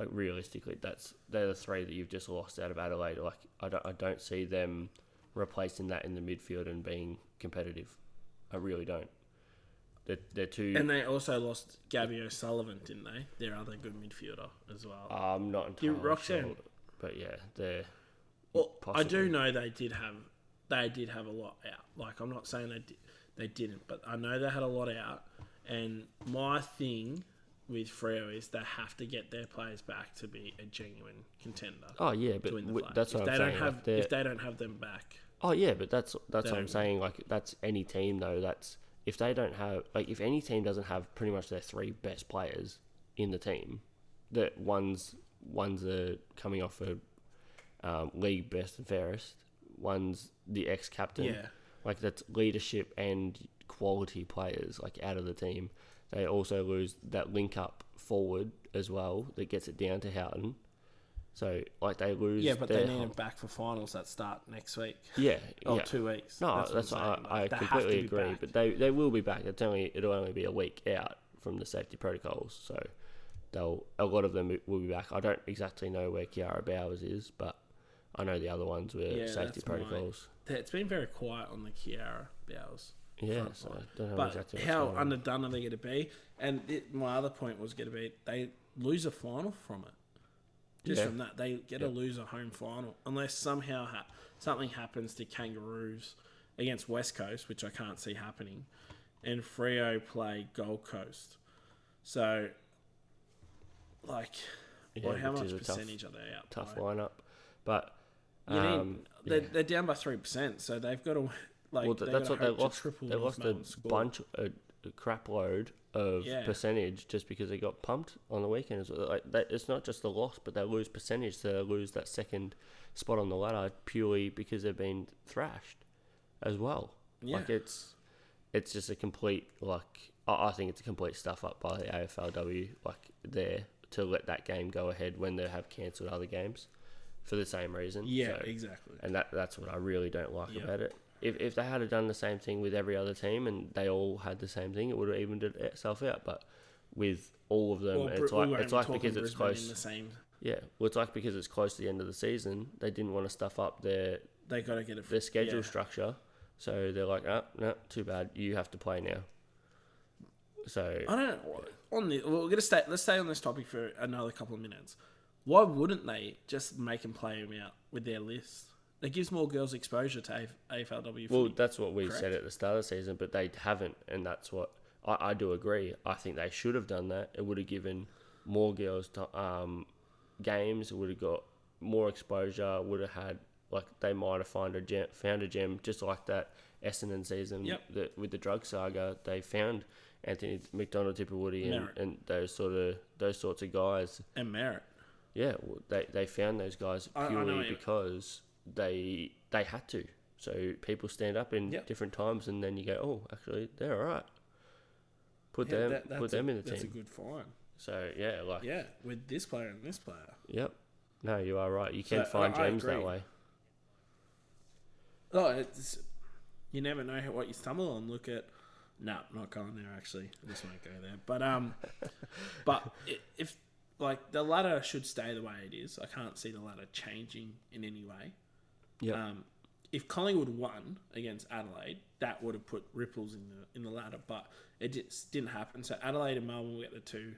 S2: Like realistically, that's they're the three that you've just lost out of Adelaide. Like I don't I don't see them replacing that in the midfield and being competitive. I really don't. They're, they're too.
S1: And they also lost Gabby O'Sullivan, didn't they? Their other good midfielder as well.
S2: Uh, I'm not
S1: You-
S2: entirely
S1: Roxanne.
S2: sure, but yeah, they're
S1: well, I do know they did have they did have a lot out. Like I'm not saying they did, they didn't, but I know they had a lot out. And my thing with Freo is they have to get their players back to be a genuine contender
S2: oh yeah, but w- that's
S1: if
S2: what
S1: they
S2: I'm
S1: don't
S2: saying.
S1: have
S2: like,
S1: if they don't have them back,
S2: Oh yeah, but that's that's what I'm saying. Like that's any team though. That's if they don't have like if any team doesn't have pretty much their three best players in the team, that one's one's a coming off a um, league best and fairest, one's the ex captain.
S1: yeah,
S2: Like that's leadership and quality players like out of the team. They also lose that link up forward as well that gets it down to Houghton. So like they lose.
S1: yeah, but they need them back for finals that start next week
S2: Yeah,
S1: or
S2: yeah.
S1: two weeks.
S2: No,
S1: That's
S2: that's,
S1: what
S2: I. I
S1: Like, to
S2: completely agree.
S1: back.
S2: But they they will be back. It's only it'll only be a week out from the safety protocols, so they'll a lot of them will be back. I don't exactly know where Kiara Bowers is, but I know the other ones were
S1: Yeah,
S2: safety
S1: that's my-
S2: protocols.
S1: it's been very quiet on the Kiara Bowers.
S2: Yeah, so. I don't know
S1: But
S2: exactly
S1: how
S2: going on.
S1: underdone are they going to be? And it, my other point was going to be they lose a final from it. Just
S2: Yeah.
S1: from that, they get a lose a home final unless somehow ha- something happens to Kangaroos against West Coast, which I can't see happening, and Freo play Gold Coast. So, like,
S2: Yeah,
S1: well, how much
S2: a tough-
S1: percentage are they out?
S2: tough
S1: by?
S2: lineup, but
S1: need-
S2: um,
S1: they're,
S2: yeah.
S1: they're down by three percent, so they've got to like.
S2: well, that's what they lost. They lost a bunch, a, a crap load of
S1: Yeah.
S2: percentage just because they got pumped on the weekend. It's Like that, it's not just the loss, but they lose percentage. So they lose that second spot on the ladder purely because they've been thrashed as well.
S1: Yeah.
S2: Like it's it's just a complete like I think it's a complete stuff up by the AFLW like there to let that game go ahead when they have cancelled other games for the same reason.
S1: Yeah,
S2: So-
S1: exactly.
S2: and that that's what I really don't like
S1: Yeah.
S2: about it. If if they had done the same thing with every other team and they all had the same thing, it would have evened itself out. But with all of them,
S1: Well,
S2: it's
S1: we
S2: like it's like because it's close.
S1: The same,
S2: Yeah, well, it's like because it's close to the end of the season, they didn't want to stuff up their
S1: they got to get it.
S2: their schedule
S1: yeah.
S2: structure, so they're like, ah, oh, no, too bad, you have to play now. So
S1: I don't know. On the, well, we're gonna stay. Let's stay on this topic for another couple of minutes. Why wouldn't they just make them play them out with their list? That gives more girls exposure to AF, AFLW.
S2: Well, that's what we
S1: correct?
S2: said at the start of the season, but they haven't, and that's what I, I do agree. I think they should have done that. It would have given more girls to, um, games. It would have got more exposure. Would have had like they might have found a gem, found a gem just like that Essendon season
S1: Yep.
S2: that with the drug saga. They found Anthony McDonald-Tipungwuti, and, and those sort of those sorts of guys.
S1: and merit.
S2: Yeah, well, they they found those guys
S1: I- I
S2: purely
S1: you-
S2: because they they had to. So people stand up in
S1: Yep.
S2: different times, and then you go, oh, actually, they're all right. Put
S1: Yeah,
S2: them
S1: that- that's
S2: put
S1: a-
S2: them in the team.
S1: That's a good find.
S2: So yeah, like
S1: Yeah, with this player and this player.
S2: yep. No, you are right. You can
S1: So,
S2: find
S1: I- I
S2: that way.
S1: Oh, it's you never know what you stumble on. Look at No, not going there. Actually, I just won't go there. But um, but if like the ladder should stay the way it is, I can't see the ladder changing in any way.
S2: Yeah.
S1: Um, if Collingwood won against Adelaide, that would have put ripples in the in the ladder, but it just didn't happen. So Adelaide and Melbourne will get the two.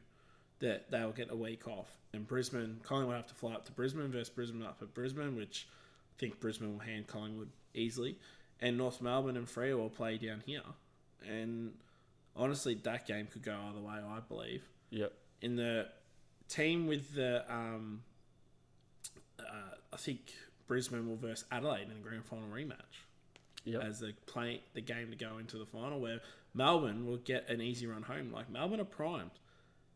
S1: That they'll get a week off, and Brisbane, Collingwood have to fly up to Brisbane versus Brisbane up at Brisbane, which I think Brisbane will hand Collingwood easily, and North Melbourne and Freo will play down here, and honestly, that game could go either way. I believe
S2: Yep.
S1: in the team with the um, uh, I think Brisbane will verse Adelaide in the grand final rematch
S2: Yep.
S1: as they play the game to go into the final, where Melbourne will get an easy run home. Like Melbourne are primed,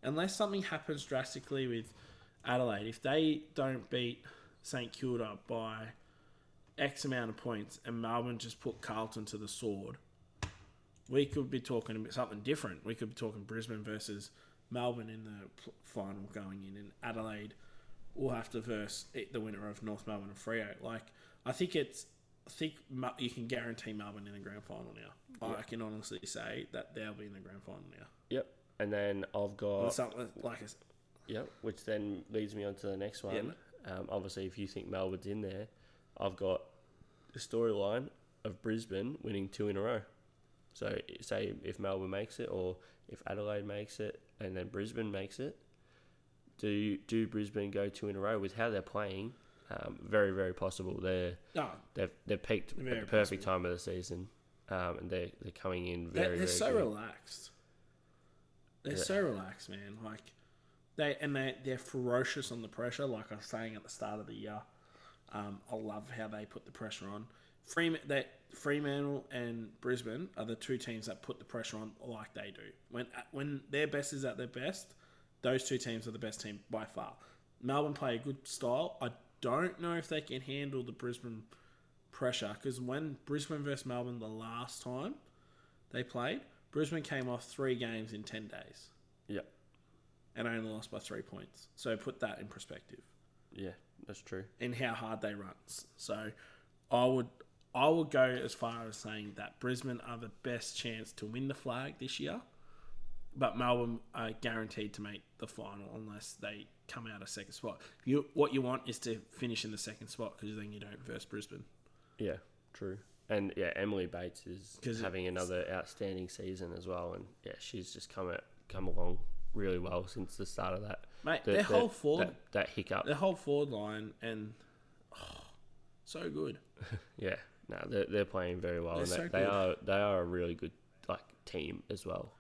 S1: unless something happens drastically with Adelaide. If they don't beat St Kilda by X amount of points, and Melbourne just put Carlton to the sword, we could be talking about something different. We could be talking Brisbane versus Melbourne in the final going in, and Adelaide will have to verse the winner of North Melbourne and Freo. Like I think it's, I think you can guarantee Melbourne in the grand final now. I can honestly say that they'll be in the grand final now.
S2: Yep. And then I've got
S1: something like a,
S2: Yep, which then leads me on to the next one. Um, obviously, if you think Melbourne's in there, I've got the storyline of Brisbane winning two in a row. So, say if Melbourne makes it, or if Adelaide makes it, and then Brisbane makes it, do do Brisbane go two in a row with how they're playing? Um, very, very possible. They're
S1: no,
S2: they've they're peaked at the perfect time of the season, um, and they're they're coming in
S1: they're,
S2: very
S1: they're
S2: very
S1: so
S2: good.
S1: relaxed. They're
S2: Yeah.
S1: so relaxed, man. Like they and they they're ferocious on the pressure. Like I was saying at the start of the year, um, I love how they put the pressure on. Freeman, that Fremantle and Brisbane are the two teams that put the pressure on like they do. When when their best is at their best, those two teams are the best team by far. Melbourne play a good style. I don't know if they can handle the Brisbane pressure because when Brisbane versus Melbourne the last time they played, Brisbane came off three games in ten days
S2: Yep,
S1: and only lost by three points. So put that in perspective
S2: yeah, that's true.
S1: and how hard they run. So I would I would go as far as saying that Brisbane are the best chance to win the flag this year, but Melbourne are guaranteed to make the final unless they come out of second spot. You what you want is to finish in the second spot because then you don't verse Brisbane.
S2: Yeah, true. And yeah, Emily Bates is having another outstanding season as well, and yeah, she's just come at, come along really well since the start of that.
S1: Mate,
S2: the-
S1: their
S2: the-
S1: whole forward,
S2: that, that hiccup.
S1: their whole forward line, and oh, so good.
S2: Yeah, no, they're, they're playing very well,
S1: They're
S2: and they,
S1: so
S2: they
S1: good.
S2: are they are a really good like team as well.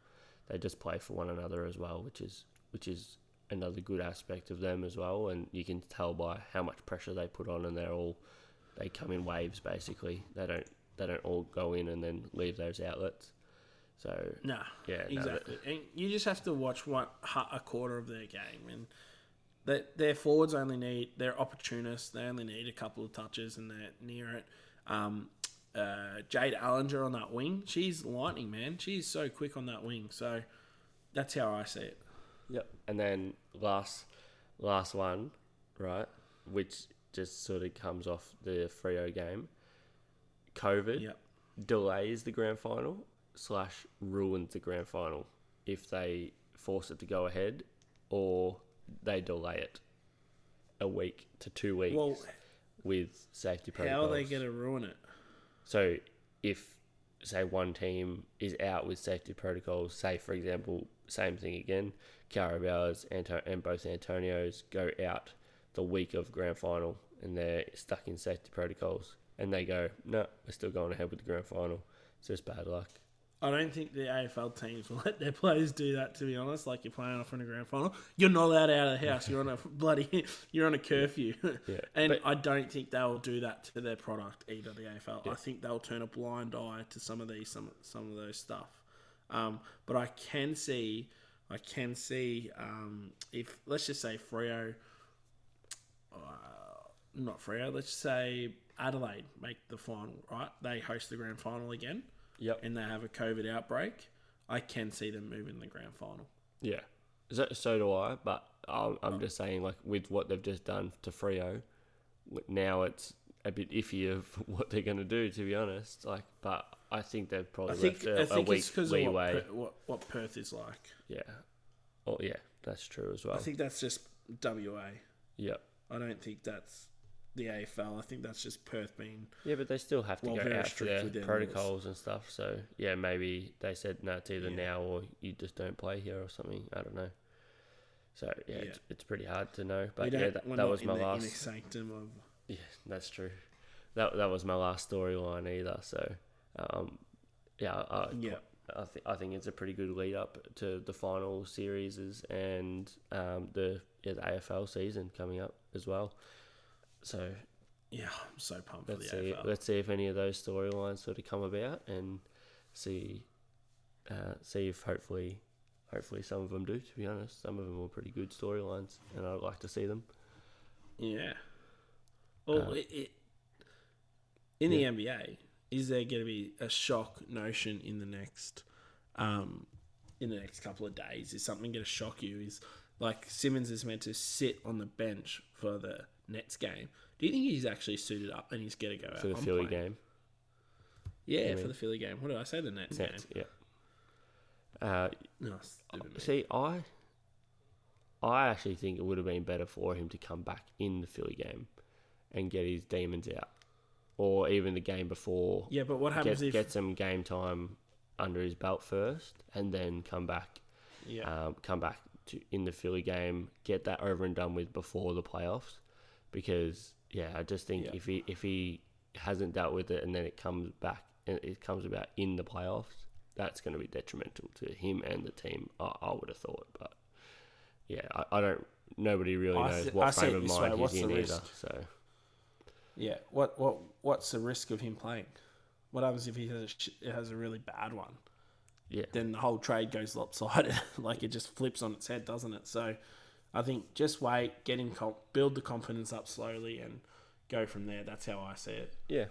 S2: They just play for one another as well, which is which is another good aspect of them as well, and you can tell by how much pressure they put on, and they're all they come in waves basically. They don't they don't all go in and then leave those outlets. So
S1: no,
S2: Yeah, no,
S1: exactly. and you just have to watch one a quarter of their game, and that their forwards only need they're opportunists. They only need a couple of touches, and they're near it. Um, uh, Jade Ellenger on that wing, she's lightning, man. She's so quick on that wing. So that's how I see it.
S2: Yep. And then last last one, right, which just sort of comes off the Freo game. COVID
S1: Yep.
S2: delays the grand final slash ruins the grand final if they force it to go ahead or they delay it a week to two weeks
S1: Well,
S2: with safety
S1: how are they going to ruin it?
S2: So if say one team is out with safety protocols, say for example, same thing again, Kiara Bowers Anto- and both Antonios go out the week of grand final and they're stuck in safety protocols and they go, no, we're still going ahead with the grand final. So it's just bad luck.
S1: I don't think the AFL teams will let their players do that. To be honest, like you're playing off in a grand final, you're not allowed out of the house. You're on a bloody, you're on a curfew,
S2: Yeah,
S1: and
S2: but-
S1: I don't think they'll do that to their product either. The AFL, I think they'll turn a blind eye to some of these, some some of those stuff. Um, but I can see, I can see um, if let's just say Freo, uh, not Freo, let's say Adelaide make the final, right? They host the grand final again
S2: Yep.
S1: and they have a COVID outbreak, I can see them moving the grand final.
S2: Yeah. So, so do I, but I'm, I'm just saying, like, with what they've just done to Freo, now it's a bit iffy of what they're going to do, to be honest. Like, but I think they've
S1: I
S2: probably
S1: think
S2: left a,
S1: I think
S2: a week
S1: it's because of what. Per- what what Perth is like.
S2: Yeah. Oh yeah, that's true as well.
S1: I think that's just WA.
S2: Yep.
S1: I don't think that's the AFL. I think that's just Perth being.
S2: Yeah, but they still have to
S1: Well,
S2: go out for their
S1: their
S2: protocols and stuff. So yeah, maybe they said no, it's either
S1: Yeah.
S2: now or you just don't play here or something. I don't know. So yeah,
S1: Yeah.
S2: It's, it's pretty hard to know. But yeah, that, that was my last.
S1: sanctum of.
S2: Yeah, that's true. That that was my last storyline either. So um, yeah, I,
S1: Yeah.
S2: I think I think it's a pretty good lead up to the final series and um, the, yeah, the AFL season coming up as well. So
S1: Yeah, I'm so pumped for
S2: let's
S1: the
S2: see
S1: AFL.
S2: let's see if any of those storylines sort of come about and see uh, see if hopefully hopefully some of them do. To be honest, some of them were pretty good storylines, and I'd like to see them.
S1: Yeah. Well,
S2: Uh,
S1: it, it, in the NBA, is there going to be a shock notion in the next, um, in the next couple of days? Is something going to shock you? Is like Simmons is meant to sit on the bench for the Nets game. Do you think he's actually suited up and he's going to go out
S2: for the
S1: I'm
S2: Philly
S1: playing.
S2: game.
S1: Yeah, for
S2: mean?
S1: the Philly game. What did I say? The Nets,
S2: Nets,
S1: game.
S2: yeah. Uh,
S1: No,
S2: see, I I actually think it would have been better for him to come back in the Philly game and get his demons out, or even the game before.
S1: Yeah, but what happens
S2: Get,
S1: if?
S2: get some game time under his belt first, and then come back
S1: yeah,
S2: um, come back to in the Philly game, get that over and done with before the playoffs. Because yeah, I just think
S1: Yeah.
S2: if he if he hasn't dealt with it and then it comes back and it comes about in the playoffs, that's going to be detrimental to him and the team. I, I would have thought, but yeah, I, I don't. Nobody really knows
S1: th-
S2: what
S1: I
S2: frame of mind he's
S1: what's
S2: in either.
S1: risk?
S2: So
S1: yeah. What what what's the risk of him playing? What happens if he has a, has a really bad one?
S2: yeah,
S1: then the whole trade goes lopsided. like it just flips on its head, doesn't it? So I think just wait, get in, comp- build the confidence up slowly, and go from there. That's how I see it.
S2: yeah,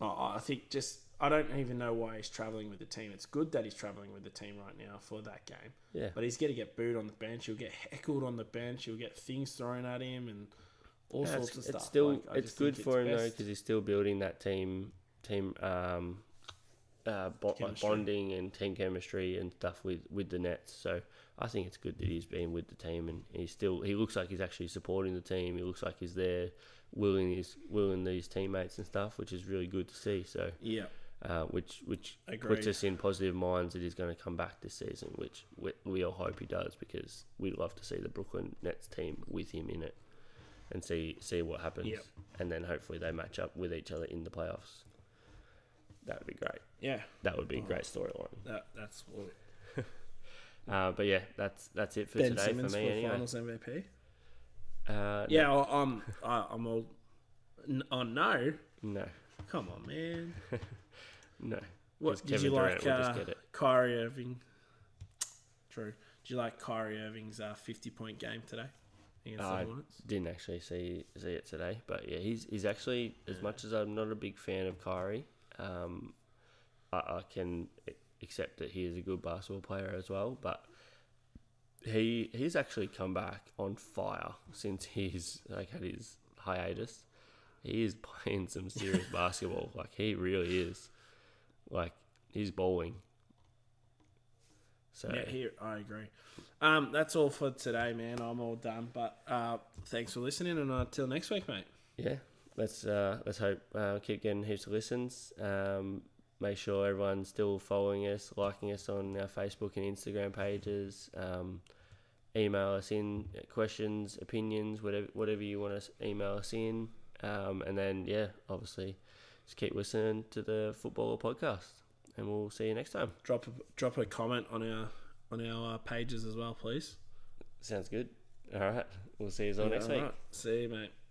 S1: I I think just I don't even know why he's traveling with the team. It's good that he's traveling with the team right now for that game,
S2: yeah.
S1: but he's going to get booed on the bench. He'll get heckled on the bench. He'll get things thrown at him and all
S2: Yeah,
S1: sorts of stuff.
S2: It's still
S1: Like,
S2: it's good for him though because he's still building that team team um, uh, bo- like bonding and team chemistry and stuff with with the Nets. So I think it's good that he's been with the team and he's still he looks like he's actually supporting the team. He looks like he's there, willing his willing these teammates and stuff, which is really good to see. So
S1: yeah,
S2: uh, which which
S1: Agreed.
S2: puts us in positive minds that he's going to come back this season, which we, we all hope he does because we'd love to see the Brooklyn Nets team with him in it and see see what happens,
S1: Yep.
S2: and then hopefully they match up with each other in the playoffs. That would be great.
S1: yeah.
S2: That would be a
S1: Oh.
S2: great storyline.
S1: That that's what
S2: Uh, but yeah, that's that's it for
S1: Ben
S2: today
S1: Simmons
S2: for
S1: for
S2: me anyway.
S1: Finals MVP.
S2: Uh,
S1: Yeah, well, I'm I, I'm all. Oh no!
S2: no,
S1: Come on, man.
S2: no.
S1: What did you
S2: Durant
S1: like? Uh. Kyrie Irving. True. Did you like Kyrie Irving's uh, 50 point game today against
S2: I didn't actually see see it today, but yeah, he's he's actually as much as I'm not a big fan of Kyrie, um, I, I can accept that he is a good basketball player as well. But he he's actually come back on fire since he's like had his hiatus. He is playing some serious basketball, like he really is. Like he's bowling. So
S1: Yeah, here I agree. Um, that's all for today, man. I'm all done. But uh, thanks for listening, and until next week, mate.
S2: yeah, let's uh, let's hope uh, keep getting heaps of listens. Um, make sure everyone's still following us, liking us on our Facebook and Instagram pages. Um, email us in questions, opinions, whatever whatever you want to email us in. Um, and then yeah, obviously, just keep listening to the Footballer podcast, and we'll see you next time.
S1: Drop a, drop a comment on our on our uh, pages as well, please.
S2: Sounds good. All right, we'll see you all next
S1: Yeah,
S2: week.
S1: alright. See you, mate.